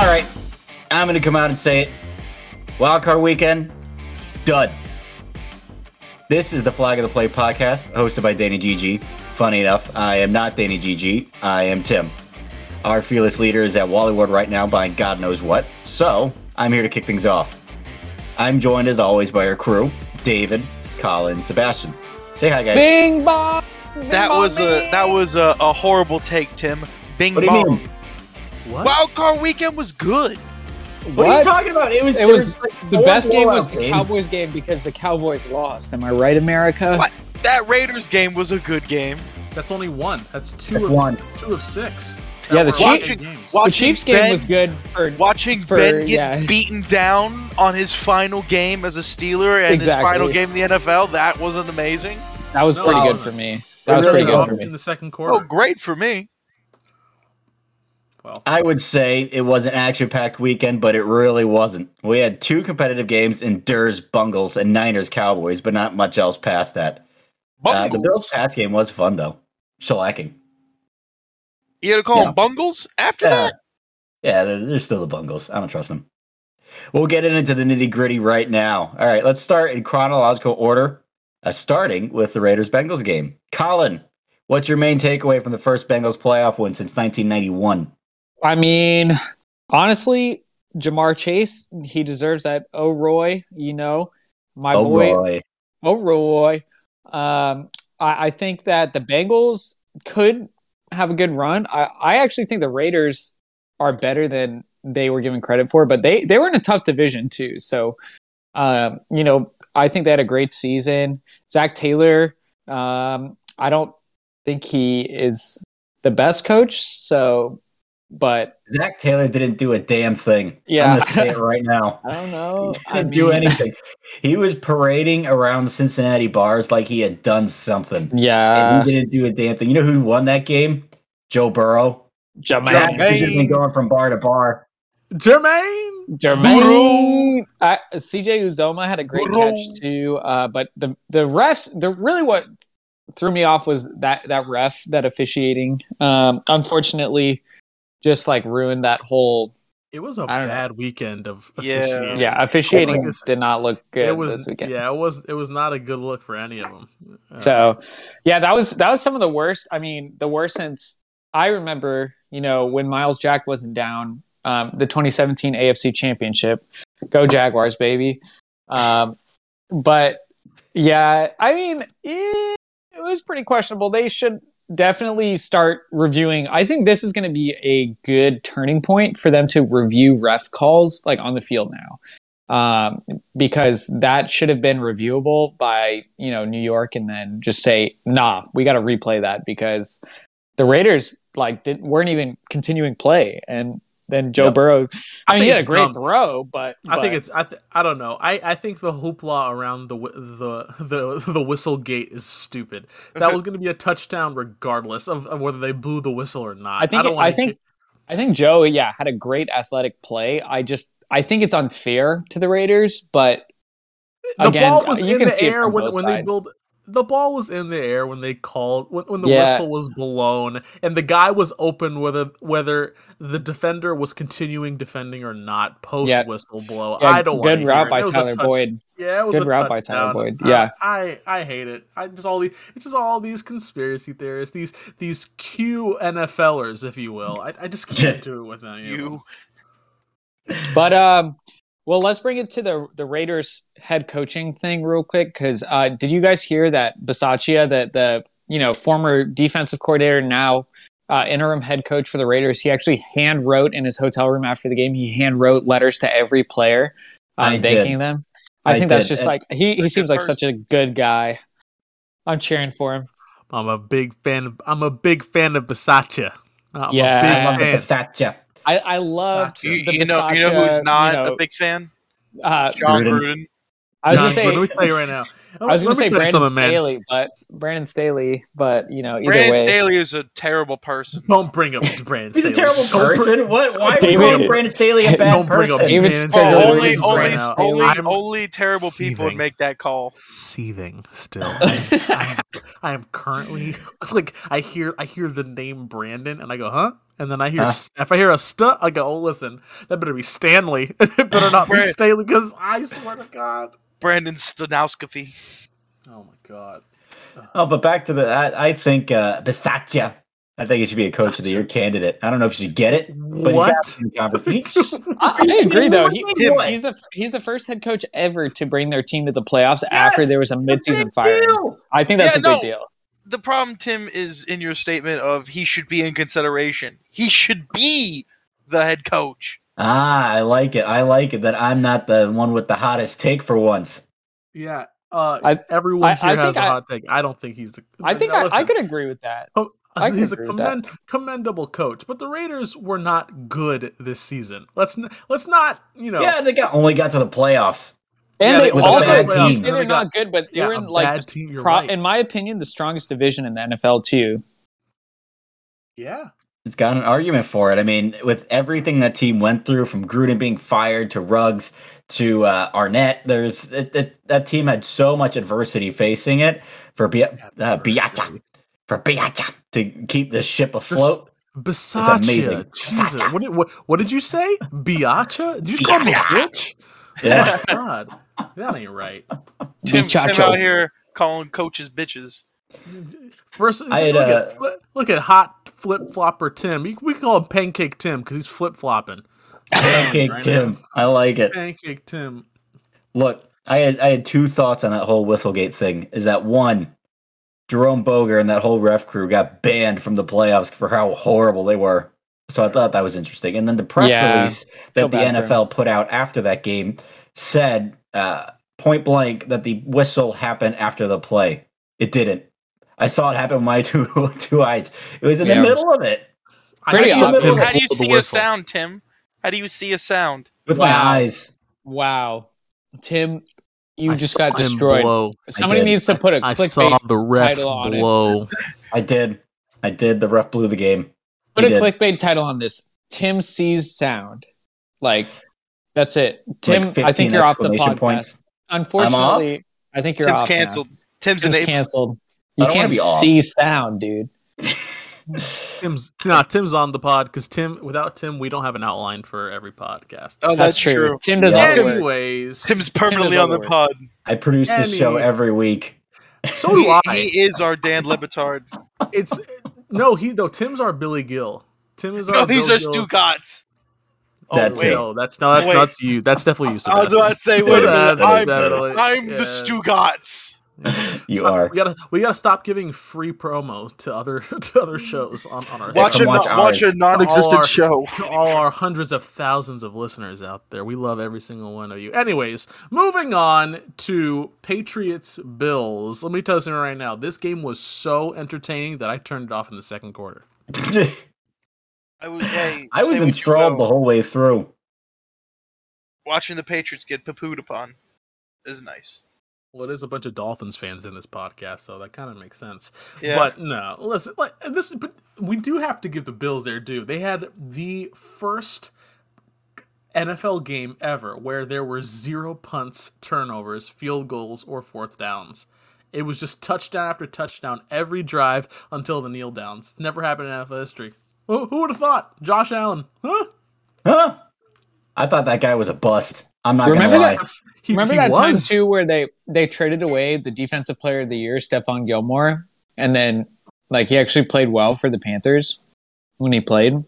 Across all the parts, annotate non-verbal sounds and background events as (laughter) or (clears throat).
All right, I'm going to come out and say it. Wildcard weekend, dud. This is the Flag on the Play podcast, hosted by Danny GG. Funny enough, I am not Danny GG. I am Tim. Our fearless leader is at Wally World right now buying God knows what. So I'm here to kick things off. I'm joined as always by our crew, David, Colin, Sebastian. Say hi, guys. Bing bong. Bing That bong, was a that was a, a horrible take, Tim. Bing What do you bong. mean? What? Wild card weekend was good. What, are you talking about? It was It there was like the best game was blowout the games. Cowboys game because the Cowboys lost. Am I right, America? What? That Raiders game was a good game. That's only one. That's two That's of one. two of six. Yeah, the were Chiefs- games. The Chiefs game Ben- was good for Watching For- Ben get yeah. beaten down on his final game as a Steeler and Exactly. his final game in the NFL, that wasn't amazing. that was No, pretty good for me. That was really pretty good for me. in the second oh, quarter. Oh, great for me. Well, I would say it was an action-packed weekend, but it really wasn't. We had two competitive games in Durs Bungles and Niners Cowboys, but not much else past that. Uh, the. Bills Pats game was fun though, shellacking. you gotta call Yeah. them bungles after Yeah, that? yeah, they're, they're still the Bungles. I don't trust them. We'll get into the nitty gritty right now. All right, let's start in chronological order, uh, starting with the Raiders Bengals game. Colin, what's your main takeaway from the first Bengals playoff win since 1991? I mean, honestly, Ja'Marr Chase, he deserves that. Oh, Roy, you know, my oh, boy. Roy. Oh, Roy. Um, I, I think that the Bengals could have a good run. I, I actually think the Raiders are better than they were given credit for, but they, they were in a tough division too. So, um, you know, I think they had a great season. Zac Taylor, um, I don't think he is the best coach. So, but Zac Taylor didn't do a damn thing. Yeah. I'm gonna say it right now. (laughs) I don't know. He didn't do mean- anything. He was parading around Cincinnati bars like he had done something. Yeah. and he didn't do a damn thing. You know who won that game? Joe Burrow. Jermaine. He's just been going from bar to bar. Jermaine. Jermaine. Uh, CJ Uzomah had a great Burrow. catch too. Uh, but the the refs, the really what threw me off was that that ref, that officiating. Um, unfortunately, just like ruined that whole. It was a don't know. bad weekend of Yeah. officiating. Yeah, officiating Like did not look good it was this weekend. yeah, it was it was not a good look for any of them. So, yeah, that was that was some of the worst. I mean, the worst since I remember. You know, when Myles Jack wasn't down, um, the 2017 AFC Championship. Go Jaguars, baby! Um, but yeah, I mean, it, it was pretty questionable. They should definitely start reviewing. I think this is going to be a good turning point for them to review ref calls like on the field now um, because that should have been reviewable by you know New York, and then just say, nah, we got to replay that because the Raiders like didn't weren't even continuing play, and then Joe Yep. Burrow. I, I mean, he had a great dumb. throw, but, I think it's I th- I don't know. I, I think the hoopla around the the the the whistle gate is stupid. That was (laughs) going to be a touchdown regardless of, of whether they blew the whistle or not. I think it- I think- I think Joe, yeah, had a great athletic play. I just I think it's unfair to the Raiders, but the again, ball was you in can the air when when they sides. build the ball was in the air when they called when, when the Yeah. whistle was blown and the guy was open whether whether the defender was continuing defending or not post Yeah. whistle blow. Yeah, I don't good wanna route hear by It was Tyler touch- Boyd. Yeah, it was Good a route by Tyler touchdown. Boyd. Yeah. I, I hate it. I just all these it's just all these conspiracy theorists, these these Q NFLers, if you will. I, I just can't (laughs) do it with any of them. You But um, well, let's bring it to the the Raiders head coaching thing real quick because uh, did you guys hear that Bisaccia, that the you know former defensive coordinator, now uh, interim head coach for the Raiders, he actually hand wrote in his hotel room after the game. He hand wrote letters to every player, I um, did. thanking them. I, I think that's just And- like he he seems like such a good guy. I'm cheering for him. I'm a big fan. Of, I'm a big fan of Bisaccia. I'm Yeah. a big I love the fan. Bisaccia. I I love Bisaccia. you, the you know you know who's not you know, a big fan? uh, Jon Gruden. Gruden. I was John, gonna say let me tell you right now. Oh, I was going to say Brandon something, man. Staley, but Brandon Staley, but you know, either Brandon way, Staley is a terrible person. Don't bring up (laughs) Brandon. He's a Staley. terrible Don't person. What? Why are we David- calling Brandon Staley a bad Don't bring up person? David Brandon Staley. Oh, Staley only right only now. only I'm only terrible people would make that call. seething still. (laughs) I'm- I am currently (laughs) like I hear I hear the name Brandon and I go, huh? and then I hear Huh? if I hear a stu, I go, "Oh, listen, that better be Stanley. it better not be Right. Stanley, because I swear to God." Brandon Stanowski. Oh my God. Oh, but back to the. I, I think uh, Bisaccia. I think he should be a coach of the year candidate. I don't know if you should get it, but What? he's got to be in conversation. (laughs) I, I agree though. He, What? he's the he's the first head coach ever to bring their team to the playoffs after there was a midseason fire. I think that's Yeah, a big no. deal. The problem, Tim, is in your statement of he should be in consideration. He should be the head coach. Ah, I like it. I like it that I'm not the one with the hottest take for once. Yeah. Uh, I- everyone I- here I has a a I- hot take. I don't think he's the. I think now I, I could agree with that. Oh, I he's a agree with that. commend, commendable coach, but the Raiders were not good this season. Let's n- let's not you know. Yeah, they got only got to the playoffs. And Yeah, they, they also you say they're not good, but they yeah, were a in like the team, pro- right. in my opinion the strongest division in the NFL too. yeah. It's got an argument for it. I mean, with everything that team went through, from Gruden being fired to Ruggs to uh, Arnette, there's it, it, that team had so much adversity facing it for Bi- uh, Biata, for Biata to keep this ship afloat. amazing. Bisaccia. Jesus. What did, what, what did you say? Biacha? Did you just call him a bitch? Yeah, Oh, God. That ain't right. Tim, Tim out here calling coaches bitches. First, I had, look, uh, at, look at hot flip flopper Tim. We, we call him Pancake Tim because he's flip flopping. pancake Right Tim. I like it. Pancake Tim. Look, I had I had two thoughts on that whole Whistlegate thing. Is that one, Jerome Boger and that whole ref crew got banned from the playoffs for how horrible they were. So I thought that was interesting. And then the press Yeah, release that the bad for him. NFL put out after that game said uh, point blank that the whistle happened after the play. It didn't. I saw it happen with my (laughs) two two eyes. It was in Yeah. the middle of it Pretty I saw awesome. How do you see a sound, Tim? How do you see a sound? with my eyes. Wow, Tim, you I just got destroyed. blow. Somebody needs to put a I clickbait. I saw the ref title on it. blow. I did. I did. The ref blew the game. Put He a did. clickbait title on this. Tim sees sound. Like that's it. Tim, Like I think you're off the exclamation podcast. points. Unfortunately, I think you're Tim's off. now. canceled. Tim's, Tim's enabled. canceled. I You don't can't be off. see sound, dude. Tim's nah, Tim's on the pod because Tim. Without Tim, we don't have an outline for every podcast. Oh, That's, true. Tim does Yeah. all the work. Anyways, Tim's permanently does all on the the work. pod. I produce this show every week. so do He, I. he is our Dan Le Batard. It's no, he though. Tim's our Billy Gil. Tim is our. No, he's Bill our Gill. Stugotz. Oh, That's wait, no, that's no, that's, Wait. that's you. That's definitely you. I was about to say, wait a (laughs) minute. I'm, is definitely- I'm Yeah. the Stugotz. (laughs) You Stop- are. We gotta we gotta stop giving free promo to other (laughs) to other mm. shows on, on our Watch come a, watch no- watch a non-existent Our- show. to all our hundreds of thousands of listeners out there. We love every single one of you. Anyways, moving on to Patriots Bills. Let me tell you something right now. This game was so entertaining that I turned it off in the second quarter. (laughs) I was, hey, I was say what you enthralled the whole way through. Watching the Patriots get poo-pooed upon is nice. Well, it is a bunch of Dolphins fans in this podcast, so that kind of makes sense. Yeah. But no, listen, like this, but we do have to give the Bills their due. They had the first NFL game ever where there were zero punts, turnovers, field goals, or fourth downs. It was just touchdown after touchdown every drive until the kneel downs. Never happened in NFL history. Who, who would have thought? Josh Allen, huh? Huh? I thought that guy was a bust. I'm not Remember gonna lie. that- He- Remember he that time too where they they traded away the defensive player of the year, Stephon Gilmore, and then like he actually played well for the Panthers when he played.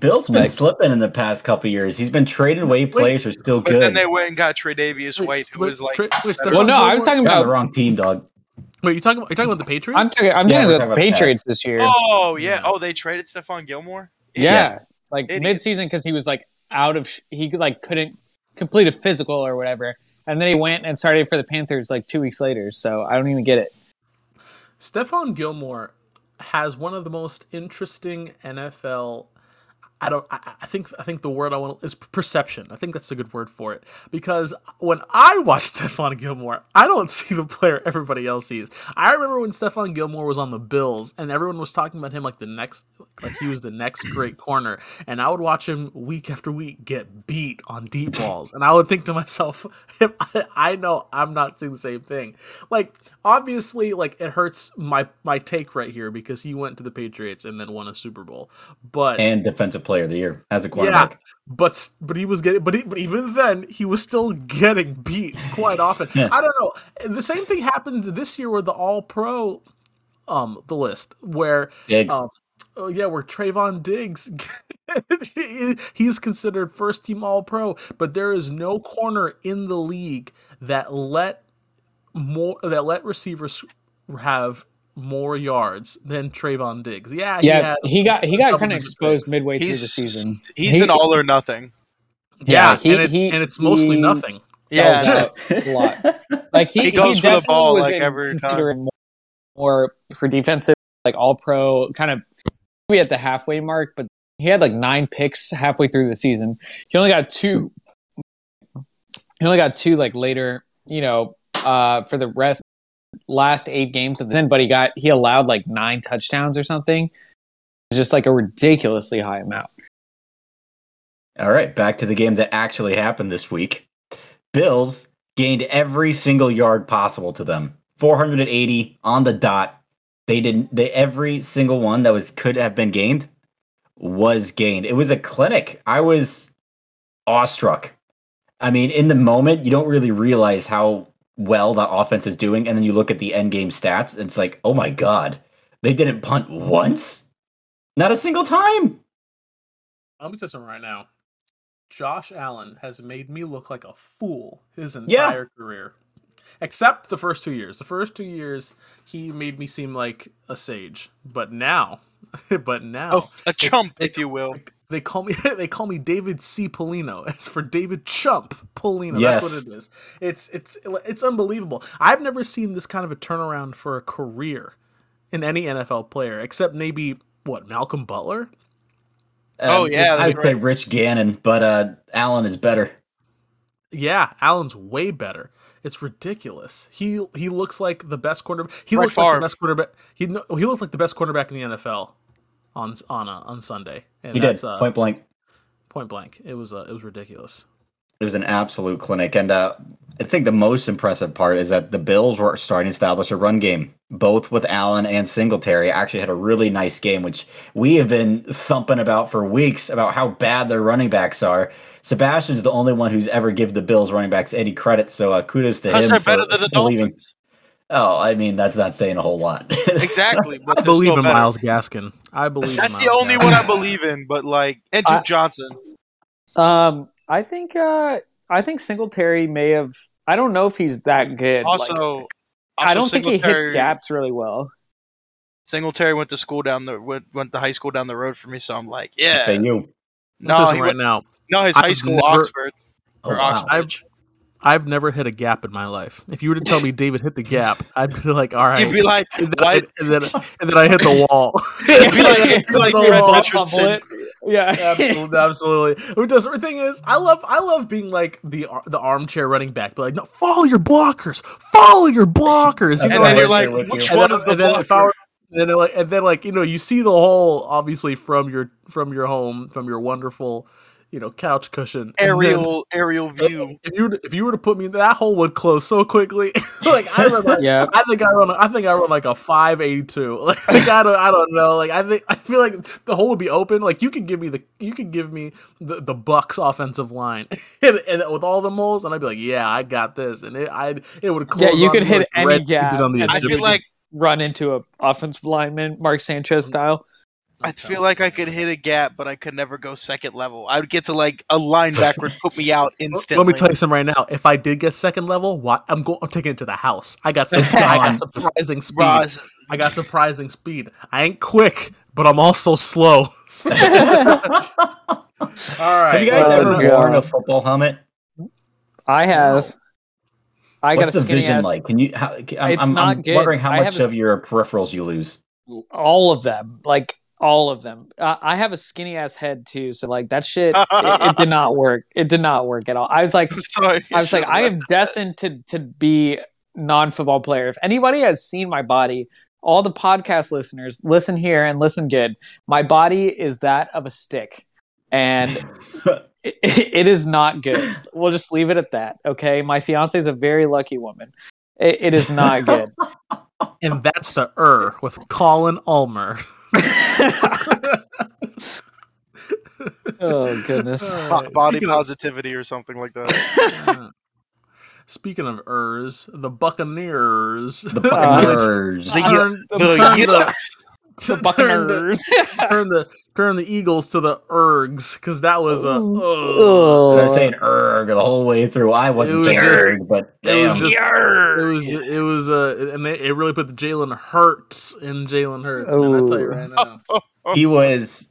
Bill's been Like- slipping in the past couple years. He's been trading away players who are still But good. then they went and got Tre'Davious Wait, White, who was like, Tre- wait, Well, no, I was talking You're the wrong team, dog. Wait, you talking? About, you talking about the Patriots? I'm talking. I'm Yeah, talking about the about Patriots this year. oh yeah, Yeah. oh they traded Stephon Gilmore. yeah. like Idiot. mid-season because he was like out of. sh- He like couldn't complete a physical or whatever, and then he went and started for the Panthers like two weeks later. So I don't even get it. Stephon Gilmore has one of the most interesting NFL. I don't. I, I think. I think the word I want is perception. I think that's a good word for it. Because when I watch (laughs) Stephon Gilmore, I don't see the player everybody else sees. I remember when Stephon Gilmore was on the Bills, and everyone was talking about him like the next, like he was the next great corner. And I would watch him week after week get beat on deep balls, and I would think to myself, (laughs) I know I'm not seeing the same thing. Like obviously, like it hurts my my take right here because he went to the Patriots and then won a Super Bowl, but and defensive player of the year as a yeah, quarterback. but but he was getting but he, but even then he was still getting beat quite often. Yeah. I don't know. The same thing happened this year with the All Pro, um, the list where Diggs. um, oh yeah, where Trevon Diggs, (laughs) he's considered first team All Pro, but there is no corner in the league that let more that let receivers have more yards than Trevon Diggs. Yeah, he Yeah, has he got he got kind of exposed picks. midway through the season. He's He- an all or nothing. Yeah, Yeah, he- and it's he- and it's mostly he- nothing. Yeah, a lot. Like he, He he, goes for the definitely ball, was like, every considering more, more for defensive, like all pro, kind of maybe at the halfway mark, but he had like nine picks halfway through the season. He only got two. He only got two like later, you know, uh, for the rest last eight games of the season, but he got he allowed like nine touchdowns or something. It's just like a ridiculously high amount. All right, back to the game that actually happened this week. Bills gained every single yard possible to them. 480 on the dot. They didn't they every single one that was could have been gained was gained. It was a clinic. I was awestruck. I mean, in the moment, you don't really realize how well the offense is doing, and then you look at the end game stats, and it's like, oh my god, they didn't punt once, not a single time. Let me tell you something right now. Josh Allen has made me look like a fool his Yeah. entire career. Except the first two years. The first two years, he made me seem like a sage. But now, (laughs) but now, oh, A, a chump, if you will. They call me (laughs) they call me David C. Polino. (laughs) It's for David Chump Polino. Yes. That's what it is. It's it's it's unbelievable. I've never seen this kind of a turnaround for a career in any NFL player, except maybe what Malcolm Butler. Oh, yeah, I'd that's say Rich Gannon, but uh, Allen is better. Yeah, Allen's way better. It's ridiculous. He he looks like the best quarterback. He Brett looks like the best quarterback. He no- he looks like the best quarterback in the NFL on on uh, on Sunday. And He that's did uh, point blank. point blank. It was uh, it was ridiculous. It was an absolute clinic, and uh, I think the most impressive part is that the Bills were starting to establish a run game, both with Allen and Singletary. Actually, had a really nice game, which we have been thumping about for weeks about how bad their running backs are. Sebastian's the only one who's ever give the Bills running backs any credit, so uh, kudos to How's him that for better than the believing. Dolphins? Oh, I mean that's not saying a whole lot. (laughs) Exactly. But I believe still in better. Myles Gaskin. I believe. in That's the only Gaskin. one I believe in, but like, and Duke I- Johnson. Um, I think uh, I think Singletary may have. I don't know if he's that good. Like, Also, I don't think he hits gaps really well. Singletary went to school down the went, went to high school down the road for me, so I'm like, yeah. FAU. I'm No, he right went, now. no, his I've high school never- Oxford Oh, or wow. Oxbridge. I've never hit a gap in my life. If you were to tell me David hit the gap, I'd be like, all right. You'd be like, and, then, what? and then and then I hit the wall. (laughs) It'd be like, it'd be like The Fred wall. Richardson. Yeah, (laughs) absolutely, absolutely. Because the thing is, I love, I love being like the the armchair running back. but like, no, follow your blockers, follow your blockers. You And And know, then you're like, there which you. one then, is the and then if I blocker? and then like, and then like you know, you see the whole obviously from your from your home, from your wonderful, you know, couch cushion. And then- Aerial aerial view. if you were to- if you were to put me that hole would close so quickly. (laughs) like I run, like, yeah. I think I run. I think I run like a five eighty two. (laughs) Like I don't. I don't know. Like I think I feel like the hole would be open. Like you could give me the you could give me the, the Bucks offensive line (laughs) and, and with all the moles, and I'd be like, yeah, I got this, and it I it would close. Yeah, you on could me hit like any gap, and I'd be like Run into a offensive lineman, Mark Sanchez mm-hmm. style. I feel like I could hit a gap, but I could never go second level. I would get to like a linebacker (laughs) would put me out instantly. Let me tell you something right now. If I did get second level, what I'm going. I'm taking it to the house. I got (laughs) some. I got surprising speed. Ross, I got surprising speed. I ain't quick, but I'm also slow. (laughs) All right. Have you guys Oh, ever God. worn a football helmet? I have. I What's got a the vision ass, like? Can you? How, I'm, It's I'm, not I'm good. wondering how I much have a- of your peripherals you lose. all of them. Like all of them. Uh, I have a skinny ass head too, so like that shit, it, it did not (laughs) work. It did not work at all. I was like, I'm sorry. I was like, I am destined to to be non football player. If anybody has seen my body, all the podcast listeners, listen here and listen good. My body is that of a stick, and (laughs) it, it is not good. We'll just leave it at that. Okay, my fiance is a very lucky woman. It, it is not good. (laughs) And that's the Er with Colin Ulmer. (laughs) oh goodness. Bo- body Speaking of- positivity or something like that. Speaking of Ers, the Buccaneers. The Uh, Buccaneers. (laughs) The- turn, The turn the, The (laughs) turn the, Buccaneers. (laughs) turn the turn the Eagles to the Ergs because that was a. ugh. I was Oh. saying erg the whole way through. I wasn't It was saying just- erg, but it was just- Yarr. It was ju- it was uh and it, it really put the Jalen Hurts in Jalen Hurts. Man, I tell you right now. he was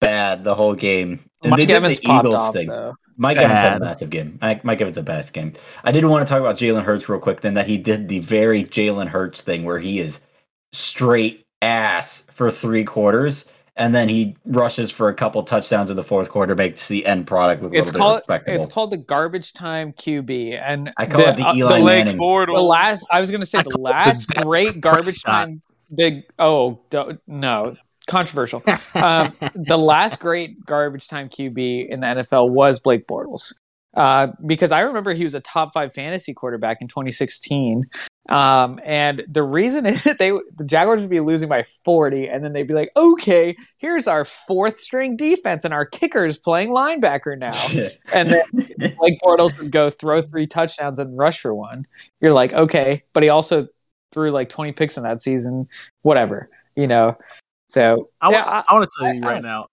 bad the whole game. And Mike they did Evans the popped Eagles off thing. though. Mike Evans had a Bad. massive game. I, Mike Evans had a best game. I did want to talk about Jalen Hurts real quick. Then that he did the very Jalen Hurts thing where he is straight ass for three quarters, and then he rushes for a couple touchdowns in the fourth quarter, makes the end product look a It's little called bit respectable. it's called the garbage time QB, and I call it the uh, the, Manning. Bortles. the last. I was gonna say I the call it the last great garbage Prescott. time. The oh do- no controversial. (laughs) um, the last great garbage time QB in the NFL was Blake Bortles. Uh, because I remember he was a top five fantasy quarterback in 2016. Um, and the reason (laughs) is that they the Jaguars would be losing by 40, and then they'd be like, okay, here's our fourth string defense, and our kicker's playing linebacker now. (laughs) And then Blake Bortles would go throw three touchdowns and rush for one. You're like, okay, but he also threw like 20 picks in that season, whatever, you know. So I, yeah, wa- I want to tell I- you I- right now,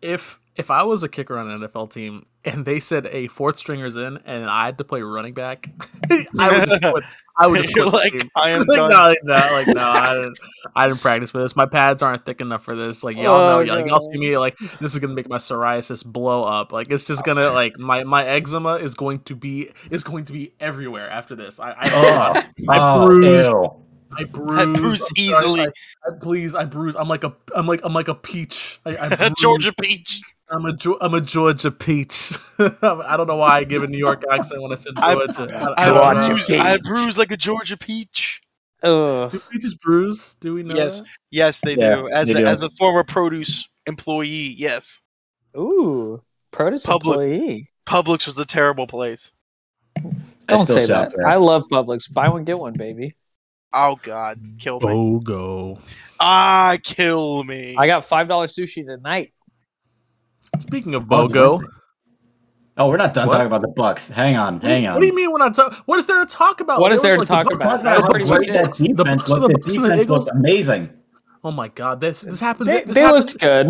if if I was a kicker on an NFL team and they said a fourth stringer's in and I had to play running back, (laughs) I would just quit. I would just (laughs) quit like. I am (laughs) like, done. no, like, no, like no, I didn't. I didn't practice for this. My pads aren't thick enough for this. Like y'all Oh, know, like y'all see me. Like this is gonna make my psoriasis blow up. Like it's just gonna like my my eczema is going to be is going to be everywhere after this. I I, oh, I oh, bruised. ew. I bruise, bruise I'm sorry, easily. I, I, please, I bruise. I'm like a I'm like I'm like a peach. I, I. Georgia Peach. I'm a Geo- I'm a Georgia peach. (laughs) I don't know why I give a New York accent when I said I- Georgia. I, I I don't Georgia know. bruise, I bruise like a Georgia Peach. ugh. Do peaches bruise? Do we know? Yes. that? Yes, they Yeah, do. As they a, do. as a former produce employee, yes. Ooh, produce Public- employee. Publix was a terrible place. Don't say that. there. I love Publix. Buy one get one, baby. Oh God, kill me. Bogo. Ah, kill me. I got five dollar sushi tonight. Speaking of Bogo, Oh, we're not done What? talking about the Bucks. Hang on, hang on. what do you mean when I talk? What is there to talk about? What is there to talk about? That was pretty much it. The Bucks- looked. the The Bucks and the defense Eagles- looked amazing. Oh my God! This this happens. They, this they happens. looked good.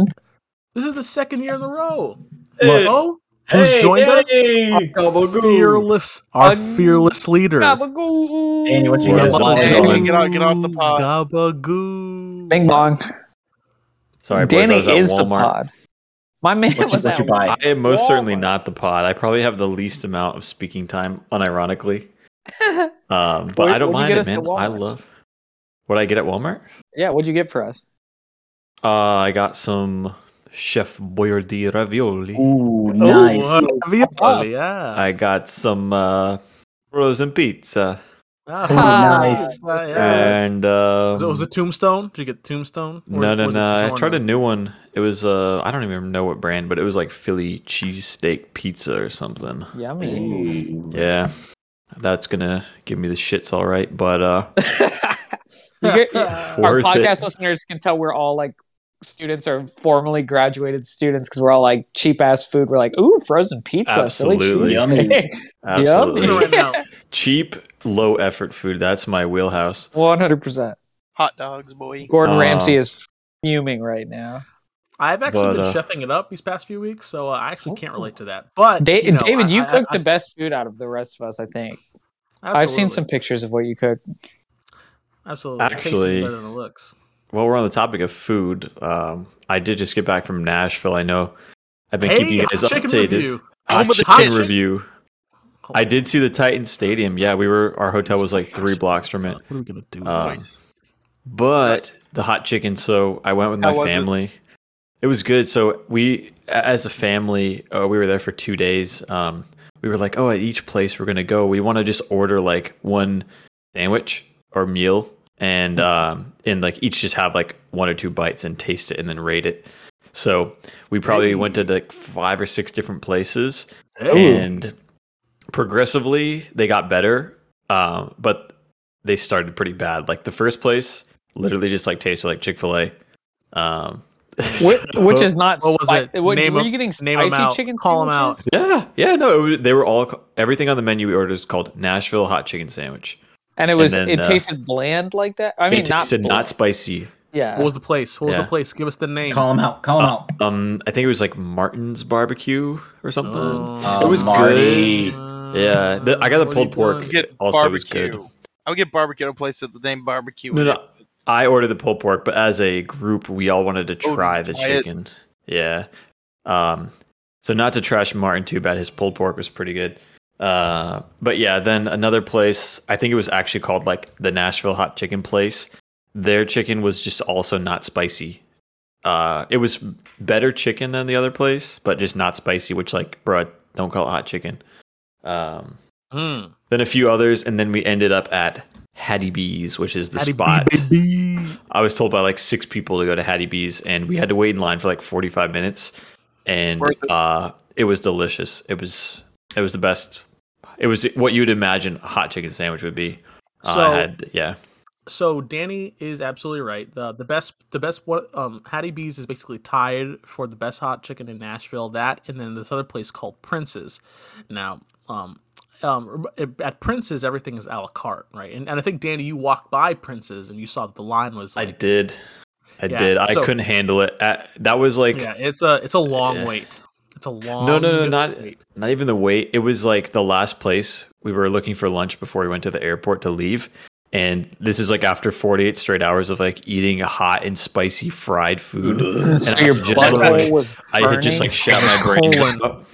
This is the second year in a row. Hey. Oh, who's joined us? hey, Our Gabagoo. fearless, our Un- fearless leader. Gabagoo. Danny, what you What got? is What up, you Danny, get off- get off the pod. Gabagoo. Bing bong. Sorry, boys, Danny I was at is the pod. My man What you, was what at you buy? I am most certainly not the pod. I probably have the least amount of speaking time, unironically. (laughs) Um, but What- I don't mind it, man. I love. What I get at Walmart? yeah, what'd you get for us? Uh, I got some Chef Boyardee ravioli. Ooh, nice. Oh, ravioli, yeah. I got some uh, frozen pizza, Ah, Ooh, nice. yeah. and um, Was it, was it Tombstone? Did you get Tombstone? Or no, no, no. I tried a new one. It was uh, I don't even know what brand, but it was like Philly cheesesteak pizza or something. Yummy. Ooh. Yeah, that's gonna give me the shits, all right. But uh, (laughs) You get- (laughs) our Worth it. podcast listeners can tell we're all like students are formerly graduated students because we're all like cheap ass food. We're like, ooh, frozen pizza, Philly Absolutely. cheesesteak. (laughs) absolutely Right now. cheap, low effort food. That's my wheelhouse. One hundred percent. Hot dogs, boy. Gordon Uh, Ramsay is fuming right now. I've actually But, been uh, chefing it up these past few weeks, so uh, I actually can't relate to that. But Da- you know, David, I- you I- cook I- the best food out of the rest of us. I think I've seen some pictures of what you cook. Absolutely, It Actually- better than it looks. While we're on the topic of food, um, I did just get back from Nashville. I know I've been Hey, keeping you guys updated. Home of the chicken review. I did see the Titan Stadium. Yeah, we were. Our hotel was like three blocks from it. What are we gonna do? Um, But the hot chicken. So I went with my was it? family. It was good. So we, as a family, uh, we were there for two days. Um, we were like, oh, at each place we're gonna go, we want to just order like one sandwich or meal, and um, and like each just have like one or two bites and taste it and then rate it. So we probably Hey. went to like five or six different places, Hey. and progressively they got better, um, but they started pretty bad. Like the first place, literally just like tasted like Chick Fil A. Um, (laughs) Which, which is not. What was spi- it? What, Name were 'em- you getting name 'em spicy out. chicken Call 'em out. Yeah, yeah, no, it was, they were all everything on the menu we ordered is called Nashville hot chicken sandwich. And it was then, it uh, tasted bland like that. I mean, it tasted not, bland. spicy. Yeah. What was the place? What was Yeah. the place? Give us the name. Call him out. Call him out. Um, I think it was like Martin's barbecue or something. Oh. it was Marty. good. Yeah, the- I got the pulled pork. Get Also was good. I would get barbecue at a place with the name barbecue. No, no, it. I ordered the pulled pork, but as a group, we all wanted to Oh, try the try it. chicken. Yeah. Um, so not to trash Martin too bad. His pulled pork was pretty good. Uh, but yeah, then another place. I think it was actually called like the Nashville Hot Chicken Place. Their chicken was just also not spicy. Uh, it was better chicken than the other place, but just not spicy. Which like, bro, don't call it hot chicken. Um, Mm. then a few others, and then we ended up at Hattie B's, which is the Hattie spot. baby. I was told by like six people to go to Hattie B's, and we had to wait in line for like forty five minutes, and it. uh, it was delicious. It was it was the best. It was what you'd imagine a hot chicken sandwich would be. Uh, So- I had yeah, So Danny is absolutely right. the The best, the best what um Hattie B's is basically tied for the best hot chicken in Nashville. That and then this other place called Prince's. Now, um, um, at Prince's everything is a la carte, right? And, and I think Danny, you walked by Prince's and you saw that the line was I did, I Yeah, did. I so- couldn't handle it. Uh that was like yeah, it's a it's a long wait. It's a long no, no, no, not wait. not even the wait. It was like the last place we were looking for lunch before we went to the airport to leave. And this is like after 48 straight hours of like eating hot and spicy fried food. And so I your was just butthole like- was I had just like shot my brain. Colon.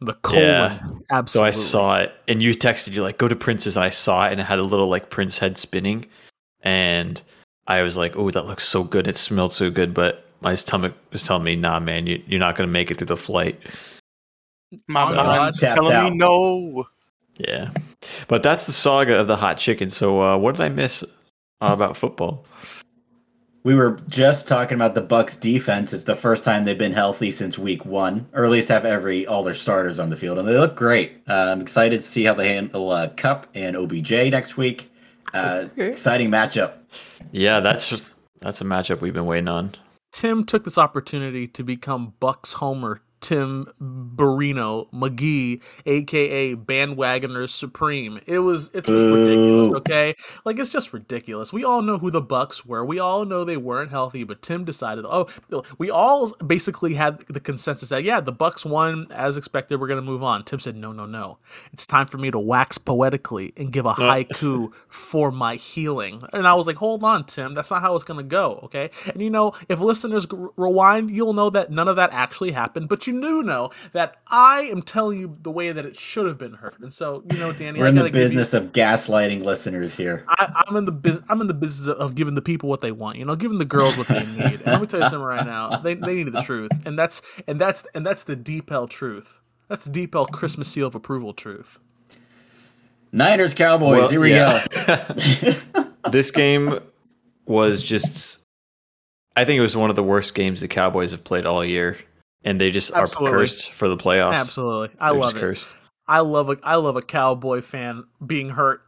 the colon. Yeah. So I saw it, and you texted you like, "Go to Prince's." I saw it, and it had a little like Prince head spinning, and I was like, "Oh, that looks so good! It smelled so good." But my stomach was telling me, "Nah, man, you, you're not gonna make it through the flight." My mind's God. telling Tapped me no. Yeah, but that's the saga of the hot chicken. So, uh, what did I miss about football? We were just talking about the Bucks defense. It's the first time they've been healthy since week one, or at least have every all their starters on the field, and they look great. Uh, I'm excited to see how they handle uh, Kupp and OBJ next week. Uh, Okay. Exciting matchup. Yeah, that's that's a matchup we've been waiting on. Tim took this opportunity to become Bucks homer Tim Barino McGee, aka Bandwagoner Supreme. It was it's Boo. ridiculous, okay? Like it's just ridiculous. We all know who the Bucks were. We all know they weren't healthy, but Tim decided, oh, we all basically had the consensus that yeah, the Bucks won as expected. We're gonna move on. Tim said, no, no, no. It's time for me to wax poetically and give a haiku for my healing. And I was like, hold on, Tim, that's not how it's gonna go, okay? And you know, if listeners rewind, you'll know that none of that actually happened, but you do know that I am telling you the way that it should have been heard. And so, you know, Danny, We're I in the gotta you- business of gaslighting listeners here. I, I'm in the biz- I'm in the business of giving the people what they want. You know, giving the girls what they need. And let me tell you something right now. They they need the truth, and that's and that's and that's the deep L truth. That's the deep L Christmas seal of approval truth. Niners Cowboys. Well, here we yeah. go. (laughs) (laughs) this game was just I think it was one of the worst games the Cowboys have played all year. And they just Absolutely. are cursed for the playoffs. Absolutely, I They're love it. cursed. I love a I love a cowboy fan being hurt.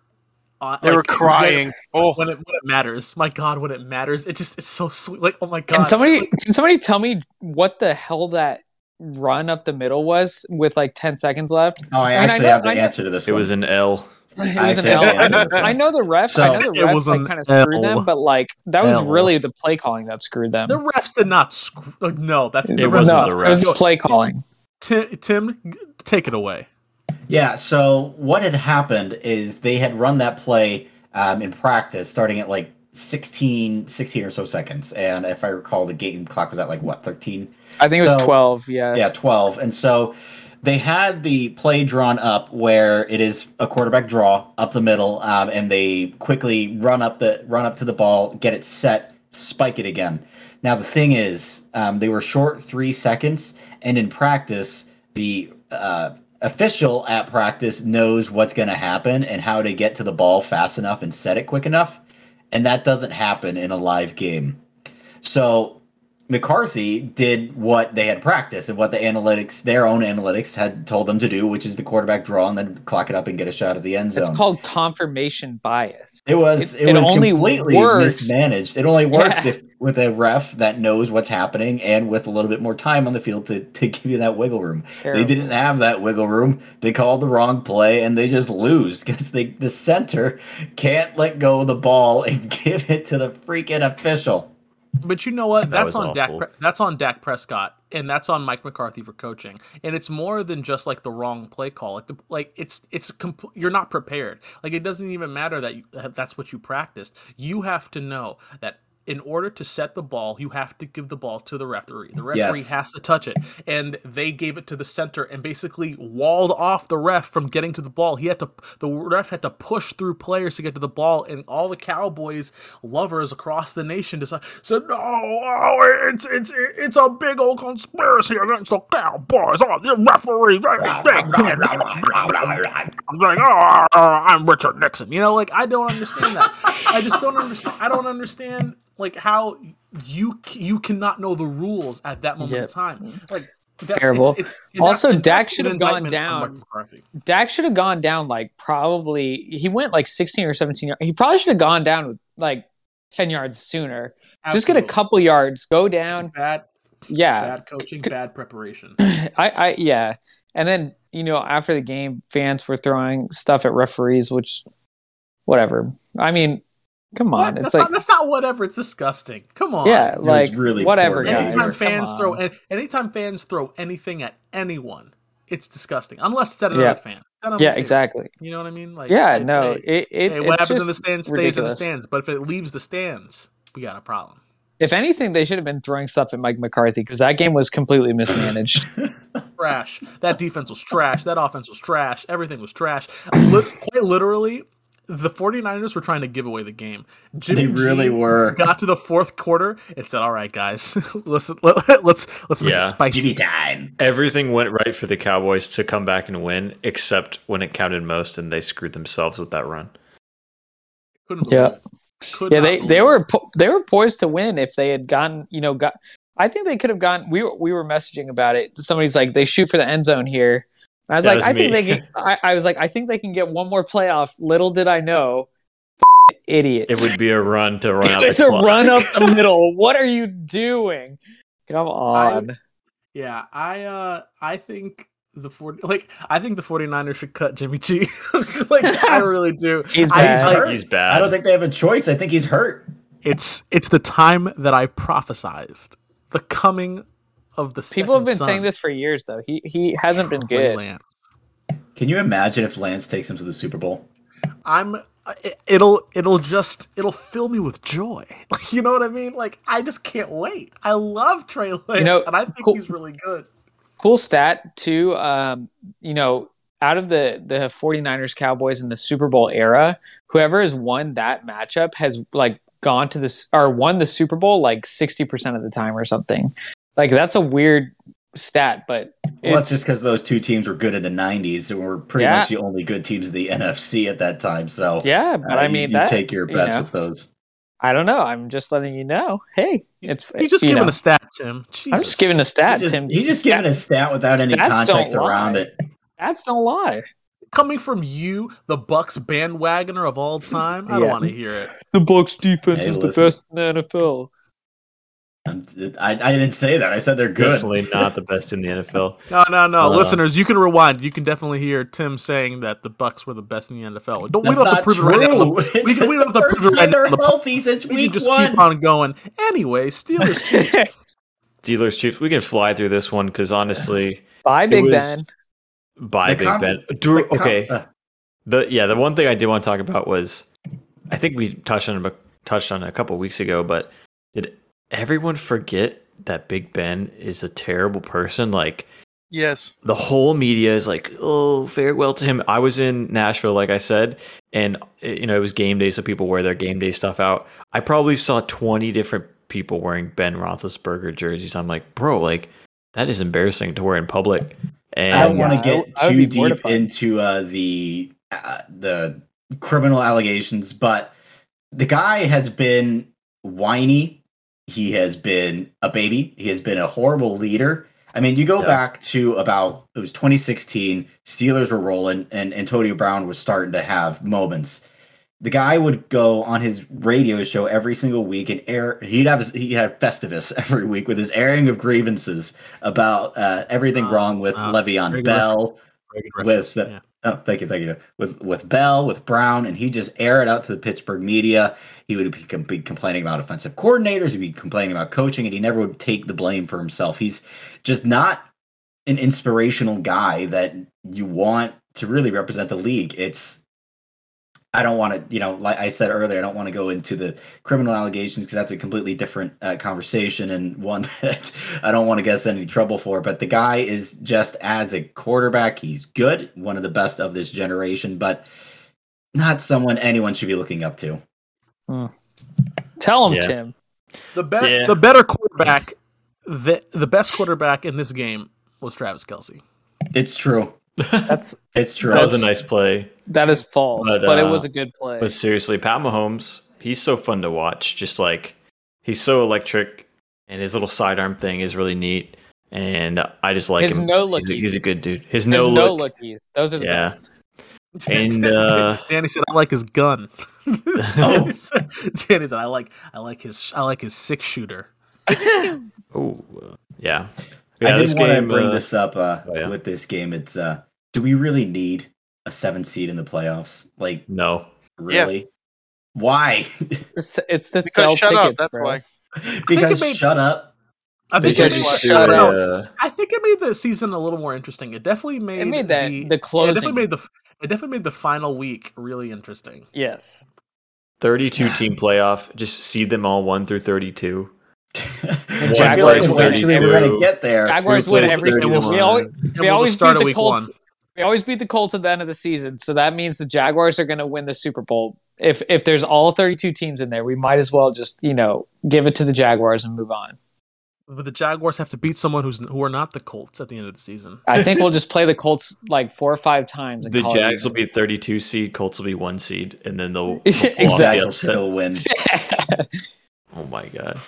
Uh, They like, were crying. Oh, when it when it matters. My God, when it matters, it just is so sweet. Like, oh my God, Can somebody can somebody tell me what the hell that run up the middle was with like ten seconds left? Oh, I I mean, I actually know- have the I know- answer to this It one. was an L. It was I an L. I know, I know the ref. So- I know the It ref was like kind of screwed L. them, but like that was L. really the play calling that screwed them. the refs did not. Screw- no, that's It the wasn't refs- the It was the play calling. Tim, Tim, take it away. Yeah, so what had happened is they had run that play um, in practice starting at like 16, 16 or so seconds. And if I recall, the game clock was at like what, 13? I think it was So- twelve. Yeah. Yeah, 12. And so they had the play drawn up where it is a quarterback draw up the middle, um, and they quickly run up the run up to the ball, get it set, spike it again. Now the thing is, um, they were short three seconds, and in practice, the uh, official at practice knows what's going to happen and how to get to the ball fast enough and set it quick enough, and that doesn't happen in a live game. So McCarthy did what they had practiced and what the analytics, their own analytics, had told them to do, which is the quarterback draw and then clock it up and get a shot at the end zone. It's called confirmation bias. It was It- it, it was only completely works- mismanaged. It only works Yeah. if with a ref that knows what's happening and with a little bit more time on the field to, to give you that wiggle room. Terrible. They didn't have that wiggle room. They called the wrong play and they just lose (laughs) because they the center can't let go of the ball and (laughs) give it to the freaking official. But you know what? That That's on Dak. awful. That's on Dak Prescott, and that's on Mike McCarthy for coaching. And it's more than just like the wrong play call. Like the like it's it's comp- you're not prepared. Like it doesn't even matter that you, that that's what you practiced. You have to know that. In order to set the ball, you have to give the ball to the referee. The referee Yes. has to touch it, and they gave it to the center and basically walled off the ref from getting to the ball. He had to, the ref had to push through players to get to the ball, and all the Cowboys lovers across the nation decided, said, "No, oh, it's it's it's a big old conspiracy against the Cowboys. Oh, the referee, I'm like, oh, I'm Richard Nixon. You know, like I don't understand that. I just don't understand. I don't understand like how you you cannot know the rules at that moment Yep. in time. Like that's, Terrible. It's, it's, Also, Dak should have gone down. Dak should have gone down like probably he went like 16 or 17 yards. He probably should have gone down with like 10 yards sooner. Just get a couple yards, go It's down. bad, Yeah. bad coaching, bad preparation. (clears throat) I, I yeah. And then, you know, after the game, fans were throwing stuff at referees, which whatever. I mean, come on. What? It's That's like not that's not whatever. It's disgusting. Come on. yeah, like really whatever, guys. Anytime fans throw, anytime fans throw anything at anyone, it's disgusting. Unless it's at another Yeah. fan. Yeah, okay exactly. You know what I mean? Like, Yeah, it- no, hey, it, it hey, it's what happens in the just stands stays in the stands. But if it leaves the stands, we got a problem. If anything, they should have been throwing stuff at Mike McCarthy because that game was completely mismanaged. (laughs) Trash. That defense was trash. That offense was trash. Everything was trash. Lit- quite literally, the 49ers were trying to give away the game. Jimmy They really G were. Got to the fourth quarter and said, "All right, guys, (laughs) let's let, let's let's make Yeah. it spicy." GB time. Everything went right for the Cowboys to come back and win, except when it counted most, and they screwed themselves with that run. Couldn't Yeah. Could yeah, not they they were po- they were poised to win if they had gotten you know got. I think they could have gone. We were we were messaging about it. Somebody's like they shoot for the end zone here. And I was That like, was I think they can. I, I was like, I think they can get one more playoff. Little did I know, (laughs) idiot. It would be a run to run out (laughs) it's the a clock. run up the (laughs) middle. What are you doing? Come on. Yeah, I uh I think the 40 like I think the 49ers should cut Jimmy G. like I really do. He's bad. I- hurt. He's bad. I don't think they have a choice. I think he's hurt. it's it's the time that I prophesized. The coming of the People have been son. saying this for years though. He he hasn't been good. Lance. Can you imagine if Lance takes him to the Super Bowl? I'm it- it'll it'll just it'll fill me with joy. (laughs) Like you know what I mean? Like I just can't wait. I love Trey Lance know, and I think cool- he's really good. cool stat too um you know out of the the 49ers cowboys in the super bowl era whoever has won that matchup has like gone to this or won the super bowl like 60% of the time or something like that's a weird stat but Well, that's it's- just because those two teams were good in the '90s and were pretty Yeah. much the only good teams in the (laughs) NFC at that time. So yeah but uh, i mean you, that take your you bets know, with those. i don't know i'm just letting you know hey it's He's just giving know, a stat, Tim. Jesus. i'm just giving a stat He's just, Tim. he's just Stat- giving a stat without any stats context around it. stats don't lie coming from you, the Bucks bandwagoner of all (laughs) time. I don't want to hear it. the bucks defense Hey, is the best in the nfl I, I didn't say that. I said they're good. Definitely not the best in the NFL. (laughs) No, no, no. Uh, Listeners, you can rewind. You can definitely hear Tim saying that the Bucks were the best in the NFL. Don't, we don't have to not prove it right now. We, can, we don't have to prove it right time now. they're healthy since We week can just one. keep on going. Anyway, Steelers Chiefs. (laughs) Steelers Chiefs. We can fly through this one because honestly, bye it big ben was by The Big com- Ben. The Drew, com- okay, uh, the yeah, the one thing I did want to talk about was, I think we touched on touched on it a couple weeks ago, but did everyone forget that Big Ben is a terrible person? Like Yes. the whole media is like, "Oh, farewell to him." I was in Nashville, like I said, and uh, you know it was game day, so people wear their game day stuff out. I probably saw twenty different people wearing Ben Roethlisberger jerseys. I'm like, bro, like that is embarrassing to wear in public. And I don't want to I get I too be deep mortified. into uh, the uh, the criminal allegations, but the guy has been whiny. He has been a baby. He has been a horrible leader. I mean, you go Yeah. back to about it was 2016. Steelers were rolling, and Antonio Brown was starting to have moments. The guy would go on his radio show every single week and air. He'd have his, he had Festivus (laughs) every week with his airing of grievances about uh, everything Uh, wrong with uh, Le'Veon Bell, with the- yeah. Oh, thank you, thank you. With with Bell, with Brown, and he just air it out to the Pittsburgh media. He would be, be complaining about offensive coordinators. He'd be complaining about coaching, and he never would take the blame for himself. He's just not an inspirational guy that you want to really represent the league. It's I don't want to, you know, like I said earlier, I don't want to go into the criminal allegations because that's a completely different uh, conversation and (laughs) one that I don't want to get us any trouble for. But the guy is just as a quarterback, he's good, one of the best of this generation, but not someone anyone should be looking up to. Tell him, Yeah. Tim. The be- Yeah. the better quarterback, the the best quarterback in this game was Travis Kelce. It's true. That's (laughs) It's true. that was a nice play. that is false, But, but, it uh, was a good play. But seriously, Pat Mahomes, he's so fun to watch. Just like he's so electric, and his little sidearm thing is really neat. And I just like His him. no he's, lookies. he's a good dude. His His no no look. lookies. Those are the Yeah. best. (laughs) And, (laughs) uh, Danny said, "I like his gun." Oh. Danny, said, Danny said, "I like I like his I like his six shooter." Oh, uh, yeah. I Yeah, did this want to game. bring uh, this up uh, oh, yeah. with this game. It's uh, do we really need a seven seed in the playoffs? Like, no, Yeah. really? Why? It's, (laughs) it's to sell Because shut tickets, up. That's bro. why. because made- shut up. I think, They it Because made, shut up. uh, I think it made the season a little more interesting. It definitely made It made that the, the it definitely made the it definitely made the final week really interesting. yes. 32 (sighs) team playoff. Just seed them all one through 32. (laughs) I feel like Jaguars eventually we're gonna get there. Jaguars Who win plays every 31? season. We always, And we we'll always start beat at the week Colts. one. We always beat the Colts at the end of the season, so that means the Jaguars are going to win the Super Bowl. If if there's all 32 teams in there, we might as well just you know give it to the Jaguars and move on. But the Jaguars have to beat someone who's who are not the Colts at the end of the season. I think we'll just play the Colts like four or five times. And The call it Jags will be 32 seed, Colts will be one seed, and then they'll, (laughs) they'll Exactly. the Jags will still win. (laughs) Oh my god.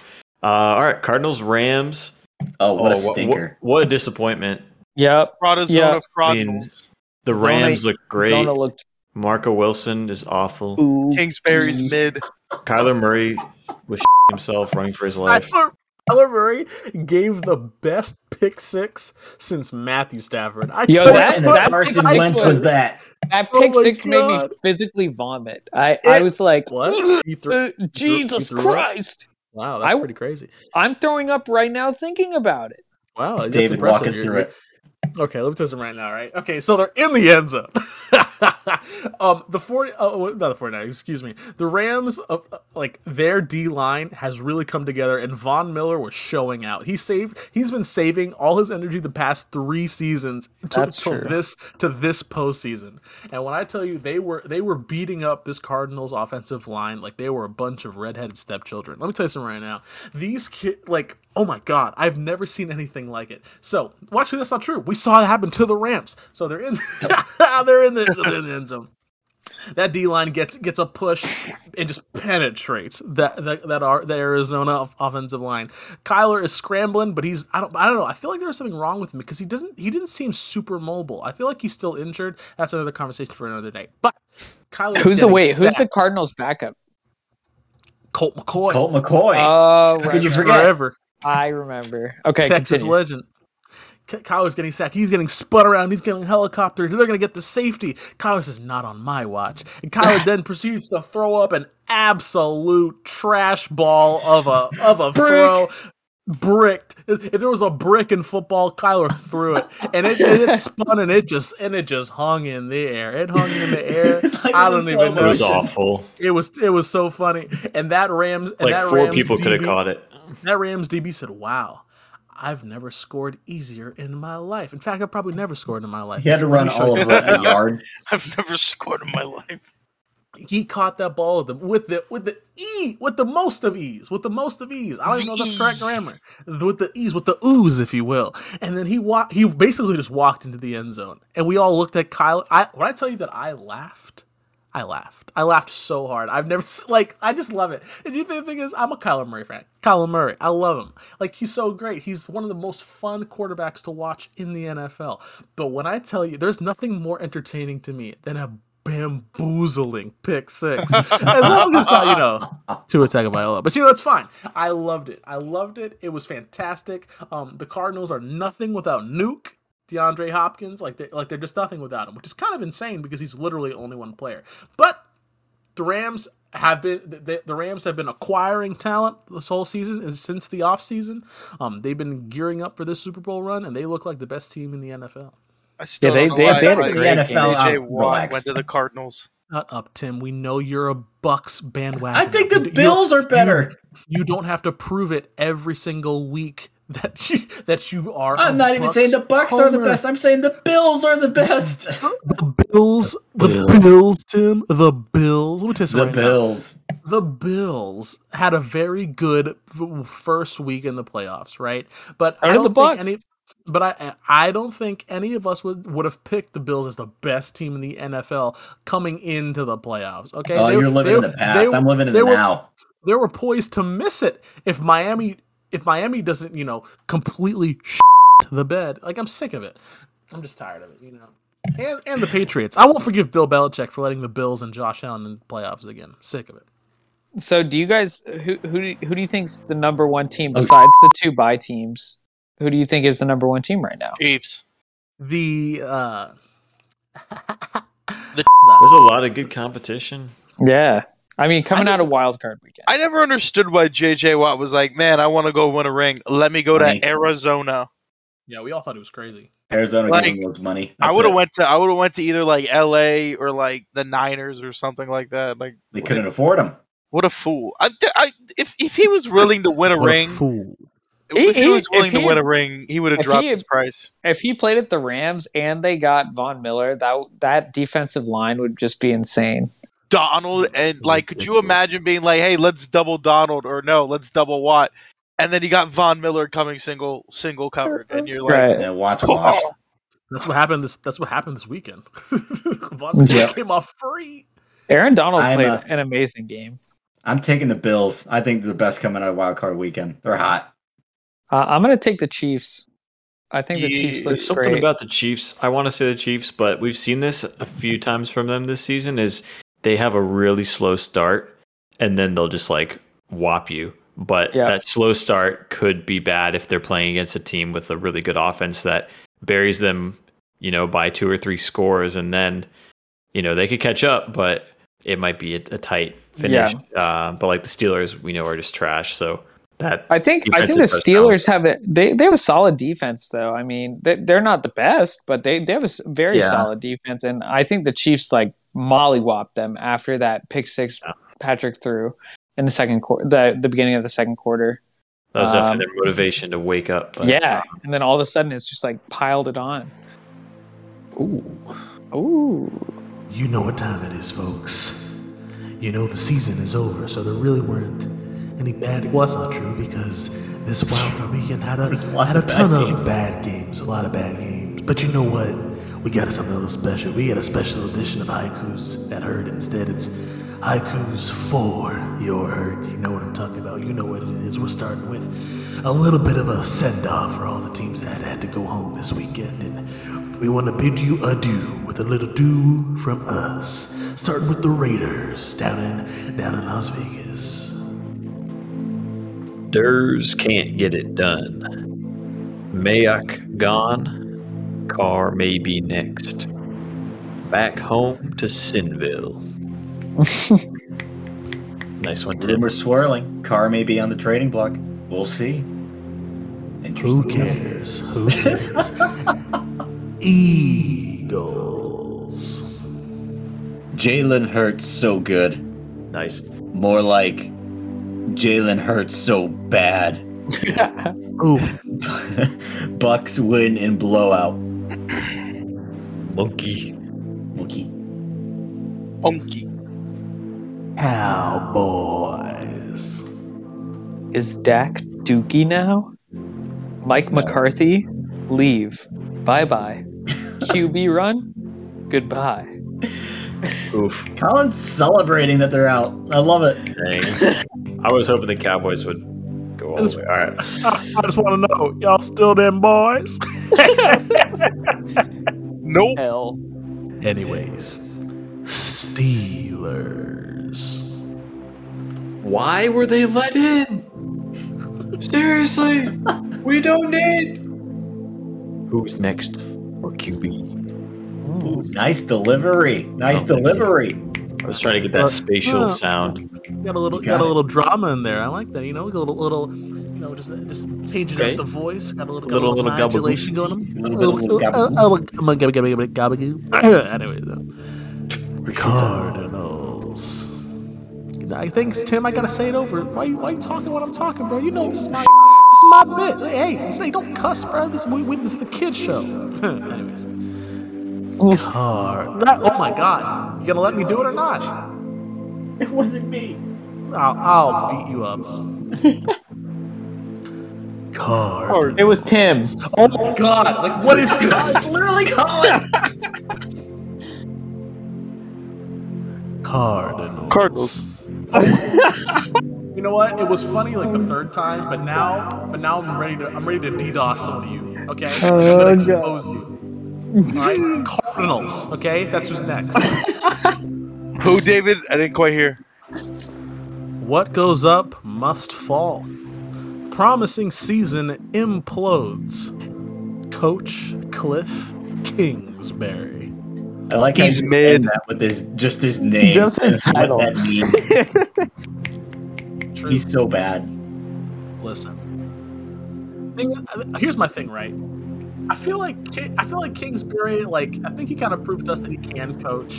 Uh, all right, Cardinals Rams. Oh, what a Oh, wha- wha- stinker! What, a disappointment. Yep. Prada Yeah. zone of I mean, Cardinals. The Zona- Rams look great. Zona looked Marco Wilson is awful. ooh. Kingsbury's mid. Kyler Murray was (laughs) himself running for his life. Kyler, Kyler Murray gave the best pick six since Matthew Stafford. I Yo, told- that- that Carson Wentz was was- that. That Oh pick my six made me physically vomit. I I was like, what? He threw- uh, Jesus he threw up? Christ! Wow, that's I- pretty crazy. I'm throwing up right now thinking about it. Wow, that's David, impressive. walk us through you're- it. Okay, let me test them right now, right? Okay, so they're in the end zone. (laughs) um, the 40, oh, not the 49, excuse me. The Rams, uh, uh, like, their D line has really come together, and Von Miller was showing out. He saved, he's been saving all his energy the past three seasons to, to this to this postseason. And when I tell you they were they were beating up this Cardinals offensive line like they were a bunch of redheaded stepchildren. Let me tell you something right now. These kids, like, oh my god, I've never seen anything like it. So, well, actually, that's not true. We saw it happen to the Rams. So they're in, (laughs) they're in the, they're in the end zone. That D line gets gets a push and just penetrates that that that, are, the Arizona offensive line. Kyler is scrambling, but he's I don't I don't know. I feel like there's something wrong with him because he doesn't he didn't seem super mobile. I feel like he's still injured. That's another conversation for another day. But Kyler, Who's the wait? Who's the Cardinals backup? Colt McCoy? Colt McCoy. Oh, How right, you forget? forever. I remember. Okay, Texas continue. legend. Ky- Kyler's getting sacked. He's getting spun around. He's getting helicoptered. They're going to get the safety. Kyler says, "Not on my watch." And Kyler (laughs) then proceeds to throw up an absolute trash ball of a of a throw. Bricked. If there was a brick in football, Kyler threw it, and it, and it spun and it just and it just hung in the air. It hung in the (laughs) air. Like I don't in even It know. was awful. It was it was so funny. And that Rams and Like that four Rams people could have caught it. that Rams DB said, "Wow, I've never scored easier in my life. In fact, I've probably never scored in my life. He had to Let run all you over something. a (laughs) yard. I've never scored in my life. He caught that ball with the with the with the e with the most of ease with the most of ease. I don't even know if that's correct grammar. With the ease, with the ooze, if you will. And then he walked. He basically just walked into the end zone, and we all looked at Kyle. I when I tell you that I laughed, I laughed. I laughed so hard. I've never like. I just love it. And you think the thing is, I'm a Kyler Murray fan. Kyler Murray, I love him. Like he's so great. He's one of the most fun quarterbacks to watch in the NFL. But when I tell you, there's nothing more entertaining to me than a bamboozling pick six. as long as I, you know, to attack Tagovailoa. But you know, it's fine. I loved it. I loved it. It was fantastic. Um, the Cardinals are nothing without Nuke. DeAndre Hopkins, like they like they're just nothing without him, which is kind of insane because he's literally only one player. But the Rams have been the, the Rams have been acquiring talent this whole season and since the offseason. Um, they've been gearing up for this Super Bowl run, and they look like the best team in the NFL. I still they- don't know they- why they had a like, great NFL JJ out- Watt went to the Cardinals. Shut up, Tim. We know you're a Bucks bandwagon. I think the you- Bills are better. You don't have to prove it every single week that you that you are. I'm a not even Bucks saying the Bucks are the best. I'm saying the Bills are the best. (laughs) The Bills, the Bills. Bills, Tim, the Bills. Let me tell you the something right now. Bills. the Bills had a very good first week in the playoffs, right? But I did don't the think Bucks. any. But I I don't think any of us would, would have picked the Bills as the best team in the NFL coming into the playoffs. Okay, Oh, They- you're living in the past. they- I'm living in the were- now. They were poised to miss it if Miami if Miami doesn't you know completely the bed. Like I'm sick of it. I'm just tired of it. You know. And, and the Patriots. I won't forgive Bill Belichick for letting the Bills and Josh Allen in the playoffs again. Sick of it. So, do you guys who who do, who do you think's the number one team Okay. besides the two bye teams? Who do you think is the number one team right now? Chiefs. the uh (laughs) The- (laughs) There's a lot of good competition. Yeah, I mean, coming I out of wild card weekend. I never understood why JJ Watt was like, man, I want to go win a ring. Let me go to Money. Arizona. yeah we all thought it was crazy Arizona Like, giving those money. I would have went to I would have went to either like L.A. or like the Niners or something like that. Like They couldn't afford them. what a fool! I, I, if if he was willing to win a What ring, fool if he He- was if willing to he- win a ring, he would have dropped he- his price. If he played at the Rams and they got Von Miller, that that defensive line would just be insane. Donald and like, could you imagine being like, hey, let's double Donald or no, let's double Watt, and then you got Von Miller coming single single covered, and you're like, Right. Yeah, watch washed. oh, that's what happened this that's what happened this weekend (laughs) Von Miller Yeah. came off free Aaron Donald I'm, played uh, an amazing game. I'm taking the Bills. I think they're the best coming out of wild card weekend. They're hot. Uh, I'm gonna take the Chiefs. I think the Yeah, Chiefs look There's something great. about the Chiefs. I want to say the Chiefs, but we've seen this a few times from them this season. Is they have a really slow start and then they'll just like whop you. But Yeah. that slow start could be bad if they're playing against a team with a really good offense that buries them, you know, by two or three scores, and then you know they could catch up, but it might be a, a tight finish. Uh, but like the Steelers, we know are just trash. So that I think I think the first Steelers have it. They they have a solid defense though. I mean, they, they're not the best, but they they have a very Yeah. solid defense, and I think the Chiefs like mollywhopped them after that pick six Yeah. Patrick threw in the second quarter, the the beginning of the second quarter. that was Um, their motivation to wake up. But, yeah, and then all of a sudden it's just like piled it on. Ooh. Ooh, You know what time it is, folks. You know the season is over, so there really weren't any bad. Well, that's not true because this wildcard weekend had a had a of bad ton of bad games, a lot of bad games. But you know what? We got something a little special. We got a special edition of haikus at Hurt. Instead, it's haikus for your hurt. You know what I'm talking about. You know what it is. We're starting with a little bit of a send off for all the teams that had to go home this weekend, and we want to bid you adieu with a little do from us. Starting with the Raiders down in down in Las Vegas. Durs can't get it done. Mayock gone. Carr may be next. Back home to Sinville. (laughs) nice one, Tim. Rumors swirling. Carr may be on the trading block. We'll see. Who cares? Who (laughs) cares? Eagles. Jalen Hurts so good. Nice. More like Jalen Hurts so bad. (laughs) Ooh, (laughs) Bucks win in blowout. Monkey. Monkey. Monkey. Cowboys. Is Dak Dookie now? Mike McCarthy, leave. Bye bye. QB run, goodbye. Oof. Colin's celebrating that they're out. I love it. (laughs) Dang. I was hoping the Cowboys would go all the way. All right. I, (laughs) I just want to know, y'all still them boys? (laughs) Nope. Hell. Anyways, Steelers. Why were they let in? Seriously, we don't need. Who's next? for QB? Ooh, nice delivery. Nice Oh, thank you. delivery. I was trying to get that Uh, spatial uh, sound. got a little, You got, got a little drama in there. I like that. You know, a little, little, you know, just, just changing Okay. up the voice. Got a little, got Little- a little, little modulation going on. Little bit of little (coughs) Anyway, Cardinals. I think Tim. I gotta say it over. Why, you- why you talking when I'm talking, bro? You know this is my, this is my bit. Hey, say don't cuss, bro. This, we, we, this is the kid show. (coughs) Anyways, Card. Oh my God, you gonna let me do it or not? (laughs) It wasn't me. I'll, I'll beat you up. (laughs) Card. It was Tim. Oh my God! Like what is this? (laughs) literally Colin. Cardinals. Cardinals. You know what? It was funny like the third time, but now, but now I'm ready to I'm ready to DDoS some of you. Okay, I'm gonna oh, expose you. All right, Cardinals. Okay, that's who's next. (laughs) Who, David? I didn't quite hear. What goes up must fall. Promising season implodes. Coach Cliff Kingsbury. I like He's how you mid. that with his just his name. Just his and what title. that means. (laughs) He's so bad. Listen. Here's my thing, right? I feel like I feel like Kingsbury, like I think he kind of proved to us that he can coach.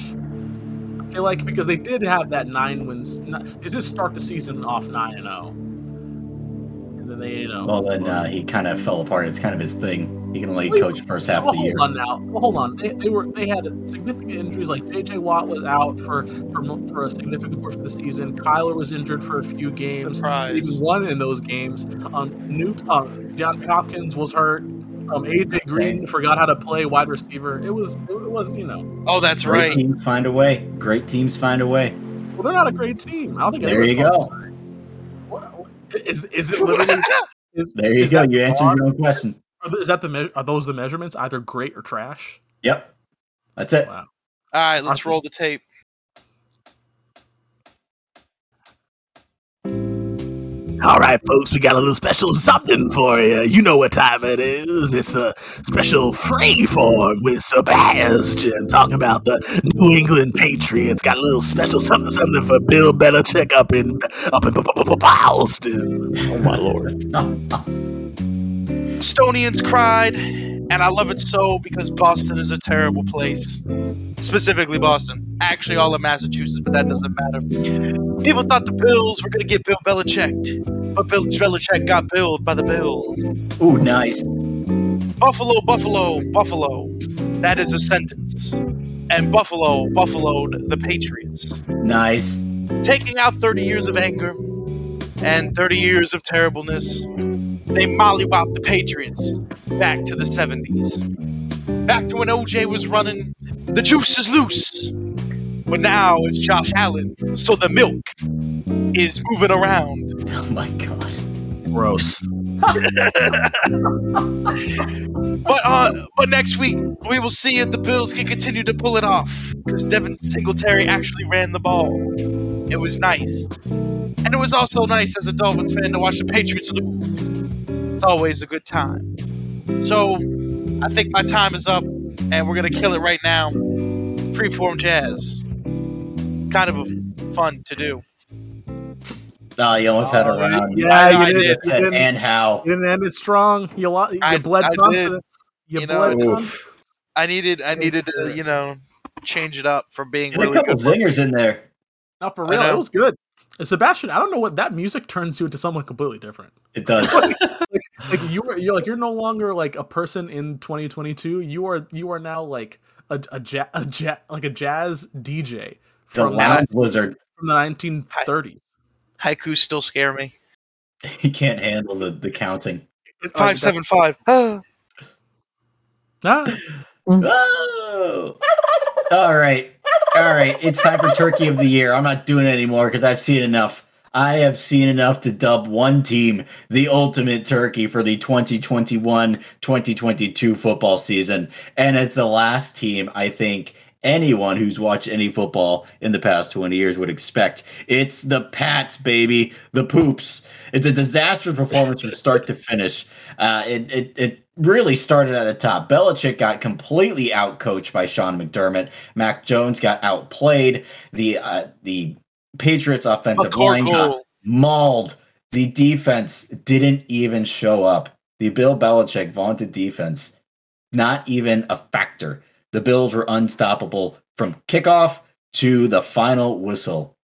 I feel like because they did have that nine wins, n- they did start the season off nine and zero, and then they, you know. Well, then uh, he kind of fell apart. It's kind of his thing. He can only Wait, coach first half well, of the year. hold on now. Well, hold on. They, they were they had significant injuries. Like J.J. Watt was out for for, for a significant portion of the season. Kyler was injured for a few games. Surprise. Even won in those games. Um, Nuke, um, John Hopkins was hurt. Um, AJ Green forgot how to play wide receiver. It was it wasn't you know. Oh, that's right. Great right. teams find a way. Great teams find a way. Well, they're not a great team. I don't think. There anyone's you called- go. What, what- is is it literally? (laughs) Is, There you is go. that You answered bar- your own question. Is that the me- are those the measurements? Either great or trash. Yep. That's it. Wow. All right, let's roll the tape. All right, folks, we got a little special something for you. You know what time it is. It's a special freeform with Sebastian talking about the New England Patriots. Got a little special something something for Bill Belichick up in up in Boston. Oh my lord. Estonians cried, and I love it so because Boston is a terrible place. Specifically, Boston. Actually, all of Massachusetts, but that doesn't matter. People thought the Bills were going to get Bill Belichick, but Bill Belichick got billed by the Bills. Ooh, nice. Buffalo, Buffalo, Buffalo. That is a sentence. And Buffalo, Buffaloed the Patriots. Nice. Taking out 30 years of anger and 30 years of terribleness, they mollywopped the Patriots back to the 70s. Back to when OJ was running, the juice is loose. But now it's Josh Allen, so the milk is moving around. Oh my god. Gross. (laughs) But uh, but next week we will see if the Bills can continue to pull it off. Because Devin Singletary actually ran the ball. It was nice, and it was also nice as a Dolphins fan to watch the Patriots lose. It's always a good time. So I think my time is up, and we're gonna kill it right now. Freeform jazz, kind of a fun to do. Oh, you almost had a Oh, round. yeah, I- you did. did. You didn't, and how. you didn't end it strong. You, lo- you I- bled I did. confidence. You, You know, bled it's- confidence. I needed I needed to you know change it up from being Had a really couple good. zingers in there. Not for real. It was good. Sebastian, I don't know what that music turns you into someone completely different. It does. like you are you're like you're no longer like a person in 2022. You are you are now like a a, ja, a ja, like a jazz DJ The from, lounge wizard. from the 1930s. Haikus still scare me. He can't handle the, the counting. It- Five seven five. Oh. Ah, Oh! All right. All right. It's time for Turkey of the Year. I'm not doing it anymore because I've seen enough. I have seen enough to dub one team the ultimate turkey for the 2021 2022 football season. And it's the last team I think anyone who's watched any football in the past 20 years would expect. It's the Pats, baby. The Poops. It's a disastrous performance from start to finish. Uh, it, it, it really started at the top. Belichick got completely outcoached by Sean McDermott. Mac Jones got outplayed. The uh, the Patriots offensive line got mauled. The defense didn't even show up. The Bill Belichick vaunted defense, not even a factor. The Bills were unstoppable from kickoff to the final whistle.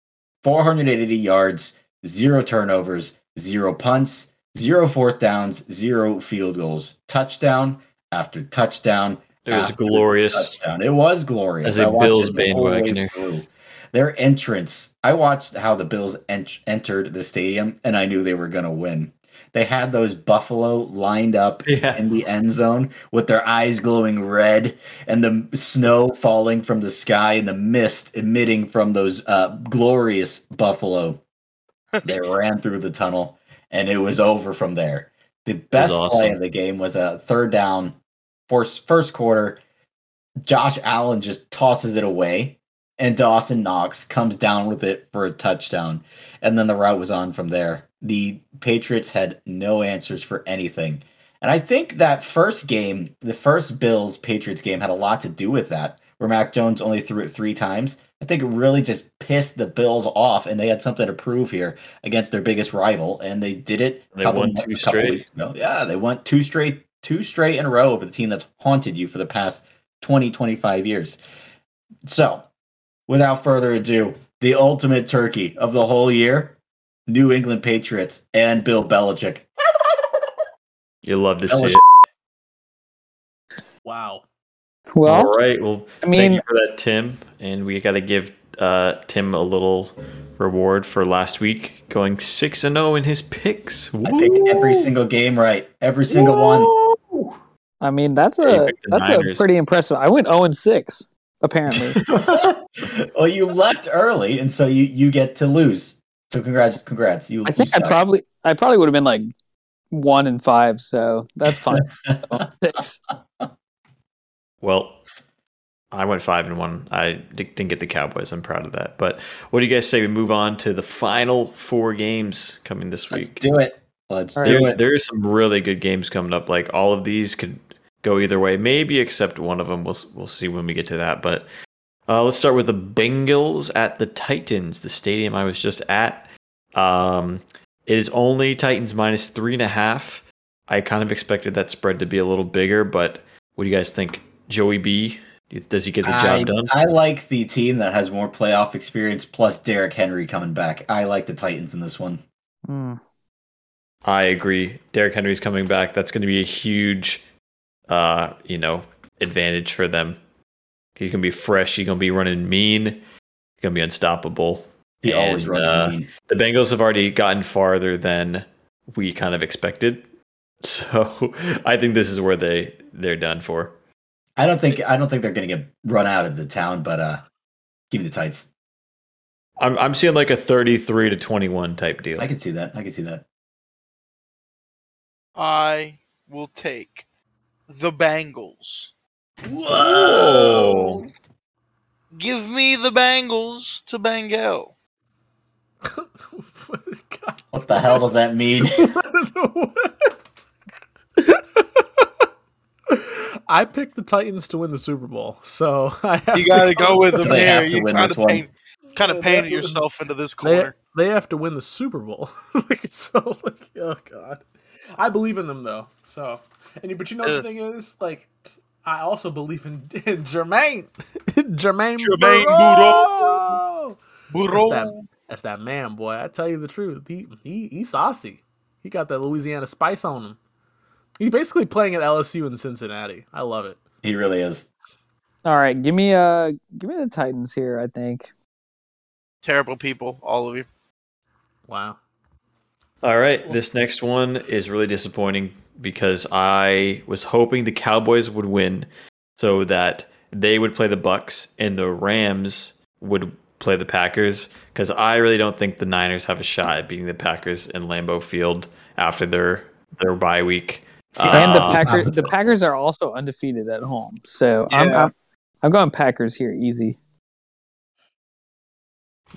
480 yards, zero turnovers, zero punts, zero fourth downs, zero field goals. Touchdown after touchdown. It was glorious. Touchdown. It was glorious. As a I watched Bills it the whole way bandwagoner. Their entrance, I watched how the Bills ent- entered the stadium and I knew they were going to win. They had those Buffalo lined up Yeah. in the end zone with their eyes glowing red and the snow falling from the sky and the mist emitting from those uh, glorious Buffalo. (laughs) they ran through the tunnel and it was over from there. The best play of the game was a third down, first, first quarter. Josh Allen just tosses it away, and Dawson Knox comes down with it for a touchdown. And then the route was on from there. The Patriots had no answers for anything. And I think that first game, the first Bills Patriots game, had a lot to do with that, where Mac Jones only threw it three times. I think it really just pissed the Bills off, and they had something to prove here against their biggest rival, and they did it. They couple- won two straight. Yeah, they won two straight, two straight in a row over the team that's haunted you for the past 20, 25 years. So, without further ado, the ultimate turkey of the whole year, New England Patriots and Bill Belichick. You love to That see it. wow. Well, All right. Well, I thank mean- you for that, Tim. And we got to give uh, Tim a little reward for last week, going six and zero in his picks. I picked every single game right, every single one. I mean that's a picked the that's a pretty impressive. I went zero and six apparently. (laughs) well, you left early, and so you you get to lose. So congrats, congrats. You. I think you I probably I probably would have been like one and five, so that's fine. (laughs) Well, I went five and one. I didn't get the Cowboys. I'm proud of that. But what do you guys say we move on to the final four games coming this Let's week? do it. Let's All do There, it. there is some really good games coming up. Like all of these could go either way, maybe except one of them. We'll we'll see when we get to that. But uh, let's start with the Bengals at the Titans, the stadium I was just at. Um, it is only Titans minus three and a half. I kind of expected that spread to be a little bigger, but what do you guys think? Joey B, does he get the job I, done? I like the team that has more playoff experience, plus Derrick Henry coming back. I like the Titans in this one. Hmm. I agree. Derrick Henry's coming back. That's going to be a huge, uh, you know, advantage for them. He's going to be fresh. He's going to be running mean. He's going to be unstoppable. He always runs uh, mean. The Bengals have already gotten farther than we kind of expected. (laughs) So I think this is where they they're done for. I don't think I don't think they're gonna get run out of the town, but uh, give me the Tights. I'm I'm seeing like a 33 to 21 type deal. I can see that. I can see that. I will take the Bengals. Whoa! Give me the Bengals to Bengal. God, (laughs) What the hell does that mean? (laughs) (laughs) I picked the Titans to win the Super Bowl, so I have You got to to go with them they here. have to You win kind this of one. paint, kind of they painted yourself into this They, corner. they have to win the Super Bowl. like, so, like, oh god, I believe in them though. So, and you- but you know what the thing is, like, I also believe in, (laughs) in Jermaine, (laughs) Jermaine, Jermaine Burrow. Burrow. That's that, that's that man, boy. I tell you the truth. He he he's saucy. He got that Louisiana spice on him. He's basically playing at LSU in Cincinnati. I love it. He really is. All right, give me uh give me the Titans here, I think. Terrible people, all of you. Wow. All right, this next one is really disappointing because I was hoping the Cowboys would win so that they would play the Bucks and the Rams would play the Packers because I really don't think the Niners have a shot at beating the Packers in Lambeau Field after their their bye week. and the Uh, Packers (laughs) the. Packers are also undefeated at home. So I'm, I'm I'm going Packers here easy.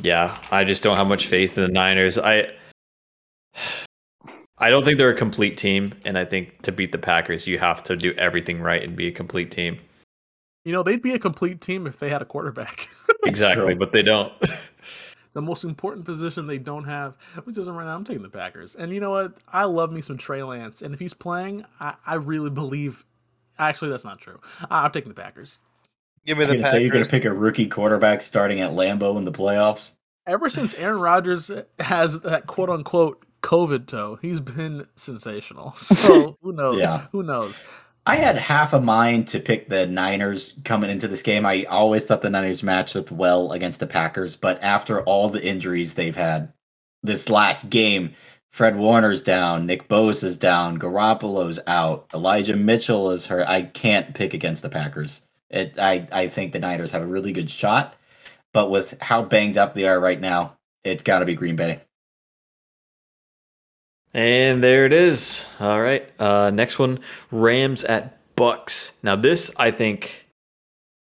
Yeah, I just don't have much faith in the Niners. I I don't think they're a complete team, and I think to beat the Packers, you have to do everything right and be a complete team. You know, they'd be a complete team if they had a quarterback. (laughs) Exactly, but they don't. (laughs) the most important position they don't have, which isn't right now. I'm taking the Packers. And you know what? I love me some Trey Lance. And if he's playing, I, I really believe. Actually, that's not true. I- I'm taking the Packers. Give me the gonna say you're gonna pick a rookie quarterback starting at Lambeau in the playoffs. Ever since Aaron Rodgers has that quote unquote COVID toe, he's been sensational. (laughs) So (laughs) who knows? Yeah. Who knows? I had half a mind to pick the Niners coming into this game. I always thought the Niners matched up well against the Packers, but after all the injuries they've had this last game, Fred Warner's down, Nick Bosa is down, Garoppolo's out, Elijah Mitchell is hurt. I can't pick against the Packers. It, I, I think the Niners have a really good shot, but with how banged up they are right now, it's got to be Green Bay. And there it is. All right. Uh, next one, Rams at Bucks. Now this, I think,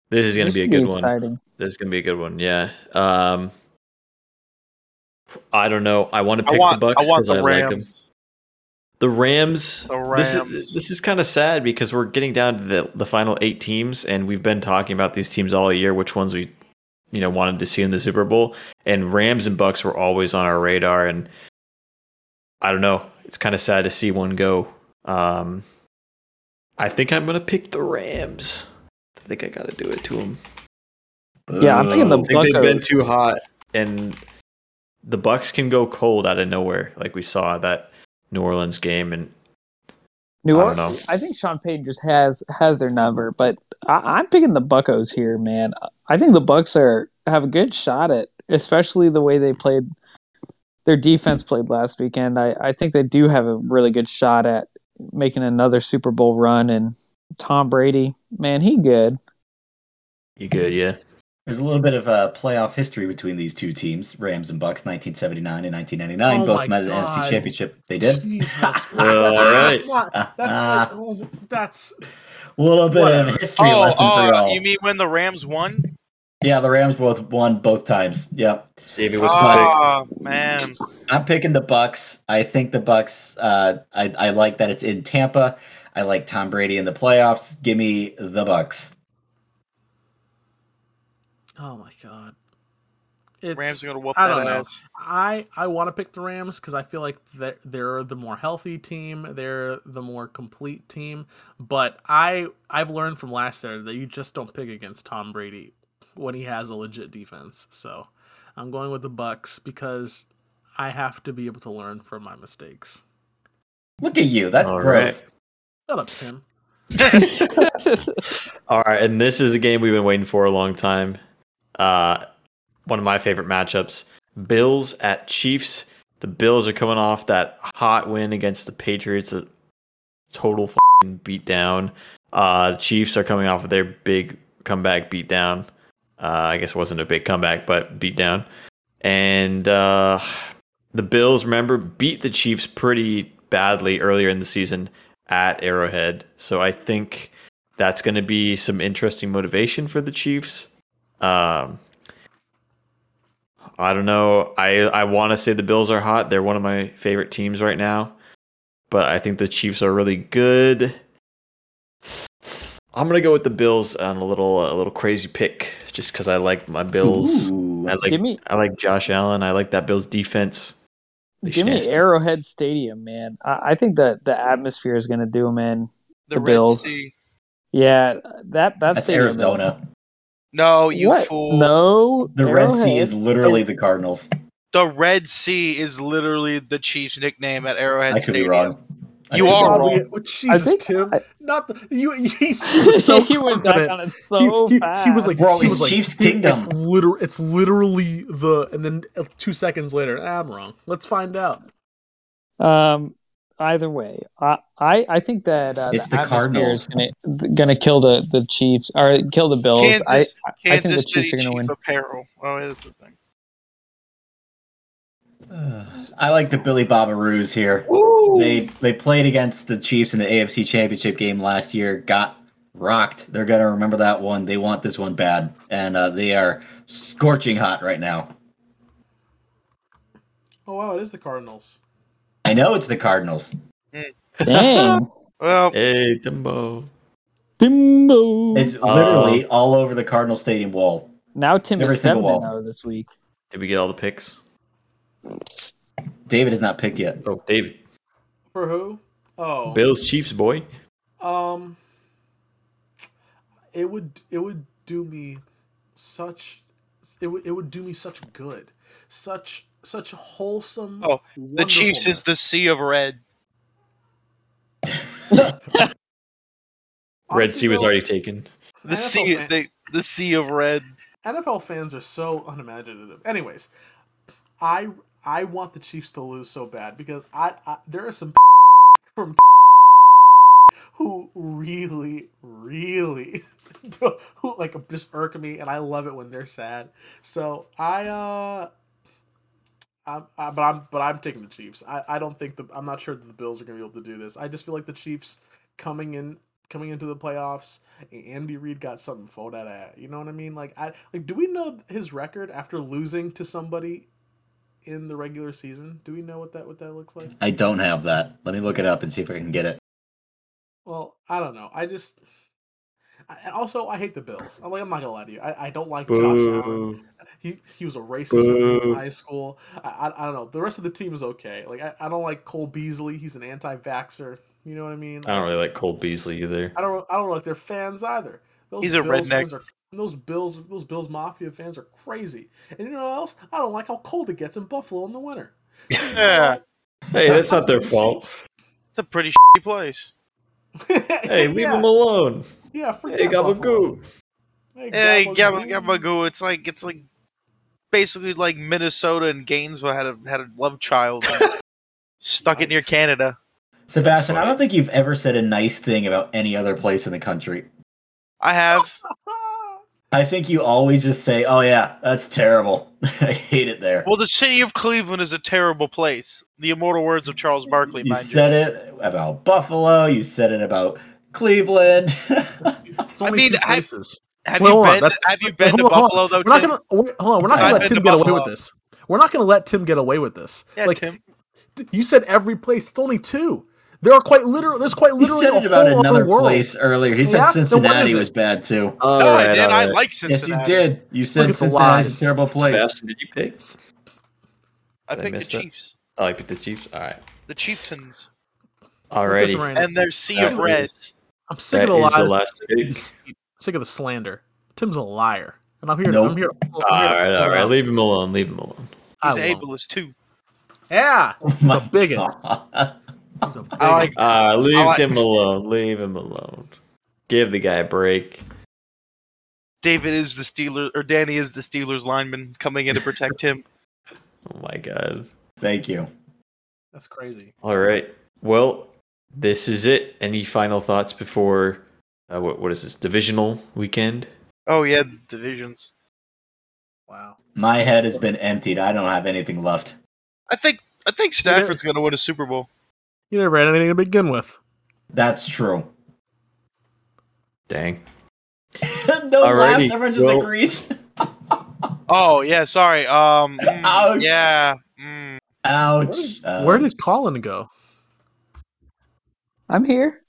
this is going to be a should good one. This is going to be a good one. Yeah. Um, I don't know. I want to pick want, the Bucks I want because the I, like them. Rams. The Rams. The This Rams. is this is kind of sad because we're getting down to the the final eight teams, and we've been talking about these teams all year. Which ones we, you know, wanted to see in the Super Bowl, and Rams and Bucks were always on our radar. And I don't know. It's kind of sad to see one go. Um, I think I'm gonna pick the Rams. I think I got to do it to them. Yeah, I'm thinking the. I think they've been too hot, and the Bucks can go cold out of nowhere, like we saw that New Orleans game. And New I Orleans. know. I think Sean Payton just has has their number, but I, I'm picking the Buckos here, man. I think the Bucks are have a good shot at, especially the way they played. Their defense played last weekend. I, I think they do have a really good shot at making another Super Bowl run. And Tom Brady, man, he good. you good, yeah. There's a little bit of uh, playoff history between these two teams, Rams and Bucks, 1979 and 1999. Oh both my met an God. NFC Championship. They did. Jesus. (laughs) All that's, right. that's not. That's Ah. oh, that's A little bit Whatever. of history Oh, lesson for oh, y'all. you mean when the Rams won? yeah, the Rams both won both times. Yep. Davey, what's the pick? Oh man, I'm picking the Bucks. I think the Bucks. Uh, I I like that it's in Tampa. I like Tom Brady in the playoffs. Give me the Bucks. oh my god. It's, Rams are gonna whoop I that don't know. ass. I I want to pick the Rams because I feel like they're, they're the more healthy team. They're the more complete team. But I I've learned from last year that you just don't pick against Tom Brady when he has a legit defense. So I'm going with the Bucks because I have to be able to learn from my mistakes. Look at you. That's All gross. right. Shut up, Tim. (laughs) All right, and this is a game we've been waiting for a long time. Uh, one of my favorite matchups: Bills at Chiefs. The Bills are coming off that hot win against the Patriots, a total fing beatdown. Uh, the Chiefs are coming off of their big comeback beatdown. Uh, I guess it wasn't a big comeback, but beat down. And uh, the Bills, remember, beat the Chiefs pretty badly earlier in the season at Arrowhead. So I think that's going to be some interesting motivation for the Chiefs. Um, I don't know. I I want to say the Bills are hot. They're one of my favorite teams right now, but I think the Chiefs are really good. I'm gonna go with the Bills on a little a little crazy pick, just because I like my Bills. Ooh. I like Give me- I like Josh Allen. I like that Bills defense. They Give me nasty. Arrowhead Stadium, man. I, I think that the atmosphere is going to do them in. The, The Red Bills. Sea. Yeah, that that That's stadium is- Arizona. No, you What? fool. No, The Red Sea is literally the Cardinals. the Red Sea is literally the Chiefs' nickname at Arrowhead I could be Stadium. wrong. I You are wrong. Probably- oh, Jesus, think Tim. I- not the you. He's, (laughs) he was so (laughs) he went back confident. on it so he, he, fast. he was like, Bro, he was like, Chiefs he- Kingdom. It's literal. It's literally the, and then uh, two seconds later, ah, I'm wrong. Let's find out. Um, either way, I I, I think that uh, It's the atmosphere Cardinals. is gonna gonna kill the the Chiefs or kill the Bills. Kansas, I I think the Chiefs City are gonna Chief win. apparel. Oh, that's the thing. I like the Billy Bobaroos here. They they played against the Chiefs in the AFC Championship game last year. Got rocked. They're gonna remember that one. They want this one bad, and uh, they are scorching hot right now. Oh wow, it is the Cardinals. I know it's the Cardinals. Dang, Well, Hey, Timbo. Timbo. It's literally all over the Cardinal Stadium wall. now Tim every is seven wall. this week. Did we get all the picks? David has not picked yet. Oh, David. For who? Oh, Bills, Chiefs, boy. Um, it would it would do me such it would it would do me such good, such such wholesome. Oh, the Chiefs is the. Sea of Red. Red Honestly, Sea was already taken. The NFL sea, fan- the the Sea of Red. NFL fans are so unimaginative. Anyways, I I want the Chiefs to lose so bad because I, I there are some (laughs) from (laughs) who really really (laughs) who like just irk me and I love it when they're sad. So I uh I'm, I, but I'm but I'm taking the Chiefs. I, I don't think the I'm not sure that the Bills are going to be able to do this. I just feel like the Chiefs coming in coming into the playoffs, Andy Reid got something that at. You know what I mean? Like I like do we know his record after losing to somebody in the regular season? Do we know what that what that looks like? I don't have that. Let me look it up and see if I can get it. Well, I don't know. I just I, also I hate the Bills. I'm like I'm not gonna lie to you. I, I don't like Josh Allen. He he was a racist when he was in high school. I, I I don't know. The rest of the team is okay. Like I, I don't like Cole Beasley. He's an anti-vaxxer. You know what I mean? I don't really like Cole Beasley either. I don't. I don't like their fans either. Those He's a redneck. Fans are, those Bills, those Bills Mafia fans are crazy. And you know what else? I don't like how cold it gets in Buffalo in the winter. Yeah, Hey, that's not their fault. it's a pretty shitty place. (laughs) Hey, leave yeah, them alone. Yeah, forget Hey, Buffalo. Gabagoo. Hey, Hey, Gabagoo. Gabba Gabagoo. It's like it's like basically like Minnesota and Gainesville had a had a love child. (laughs) Stuck it near Canada. Sebastian, I don't think you've ever said a nice thing about any other place in the country. I have. (laughs) I think you always just say, "Oh yeah, that's terrible. (laughs) I hate it there." Well, the city of Cleveland is a terrible place. The immortal words of Charles Barkley, you mind said it about Buffalo. You said it about Cleveland. It's only (laughs) mean, two places. you. Have Wait, you hold on, been? that's- Have you been Hold to on, hold Buffalo on. though? We're not gonna wait, hold on. We're not I've gonna let Tim to get away with this. We're not gonna let Tim get away with this. Yeah, like Tim. you said, every place. It's only two. There are quite literal. There's quite he literally said a it about whole another other world. place earlier. He said Yeah? Then what Cincinnati was bad too. Oh, oh No, I did. all I right. like Yes, Cincinnati. you did. You said Look at Cincinnati's a terrible place. Sebastian, did you pick? I Did I picked the miss that? Chiefs, Oh, you picked the Chiefs. All right. the Chieftains, It doesn't Alrighty. and their sea of That red. is- I'm sick That of the is lies. the last sick, of the pick. sick of the slander. Tim's a liar, and I'm here. Nope. I'm here. I'm here All to right, call all it right. out. Leave him alone. Leave him alone. He's ableist too. Yeah, (laughs) oh he's My a bigot. God. He's a bigot. Like. Ah, leave I like- him alone. Leave him alone. Give the guy a break. David is the Steeler, or Danny is the Steelers lineman coming in to protect him. (laughs) (laughs) Oh my god. Thank you. That's crazy. All right. Well, this is it. Any final thoughts before uh, what? What is this divisional weekend? Oh yeah, divisions. Wow. My head has been emptied. I don't have anything left. I think I think Stafford's going to win a Super Bowl. You never had anything to begin with. That's true. Dang. (laughs) no Alrighty, laughs. Everyone just well- agrees. (laughs) Oh yeah, sorry. Um, (laughs) mm, Ouch. yeah. mm. Ouch. Uh, Where did Colin go? I'm here.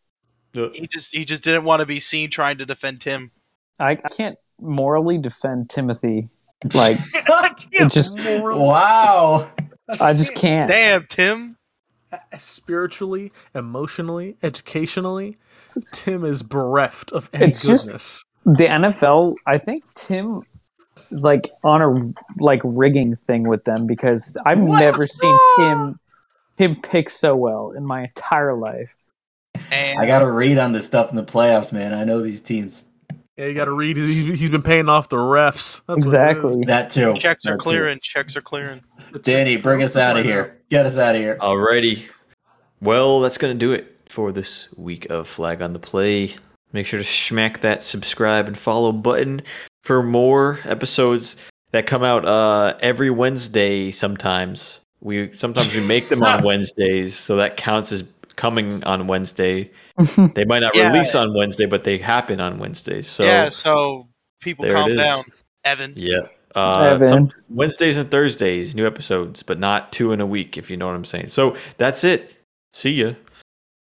He just he just didn't want to be seen trying to defend Tim. I, I can't morally defend Timothy. Like I can't just- morally- Wow. I just can't. Damn, Tim. Spiritually, emotionally, educationally, Tim is bereft of any It's just- goodness. The NFL. I think Tim is like on a like rigging thing with them because I've What? never seen Tim Tim pick so well in my entire life. And I got to read on this stuff in the playoffs, man. I know these teams. Yeah, you got to read. He, he's been paying off the refs. That's what it is. exactly. That too. checks are That too. clearing. Checks are clearing. Danny, bring us out of here. Get us out of here. Alrighty. Well, that's going to do it for this week of Flag on the Play. Make sure to smack that subscribe and follow button for more episodes that come out uh, every Wednesday sometimes. We sometimes we make them on (laughs) Wednesdays, so that counts as coming on Wednesday. (laughs) They might not Yeah. release on Wednesday, but they happen on Wednesdays. So yeah, so people there calm is. down. Evan. yeah. Uh, Evan. some Wednesdays and Thursdays, new episodes, but not two in a week, if you know what I'm saying. So that's it. See ya.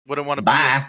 Wouldn't want to be. Bye.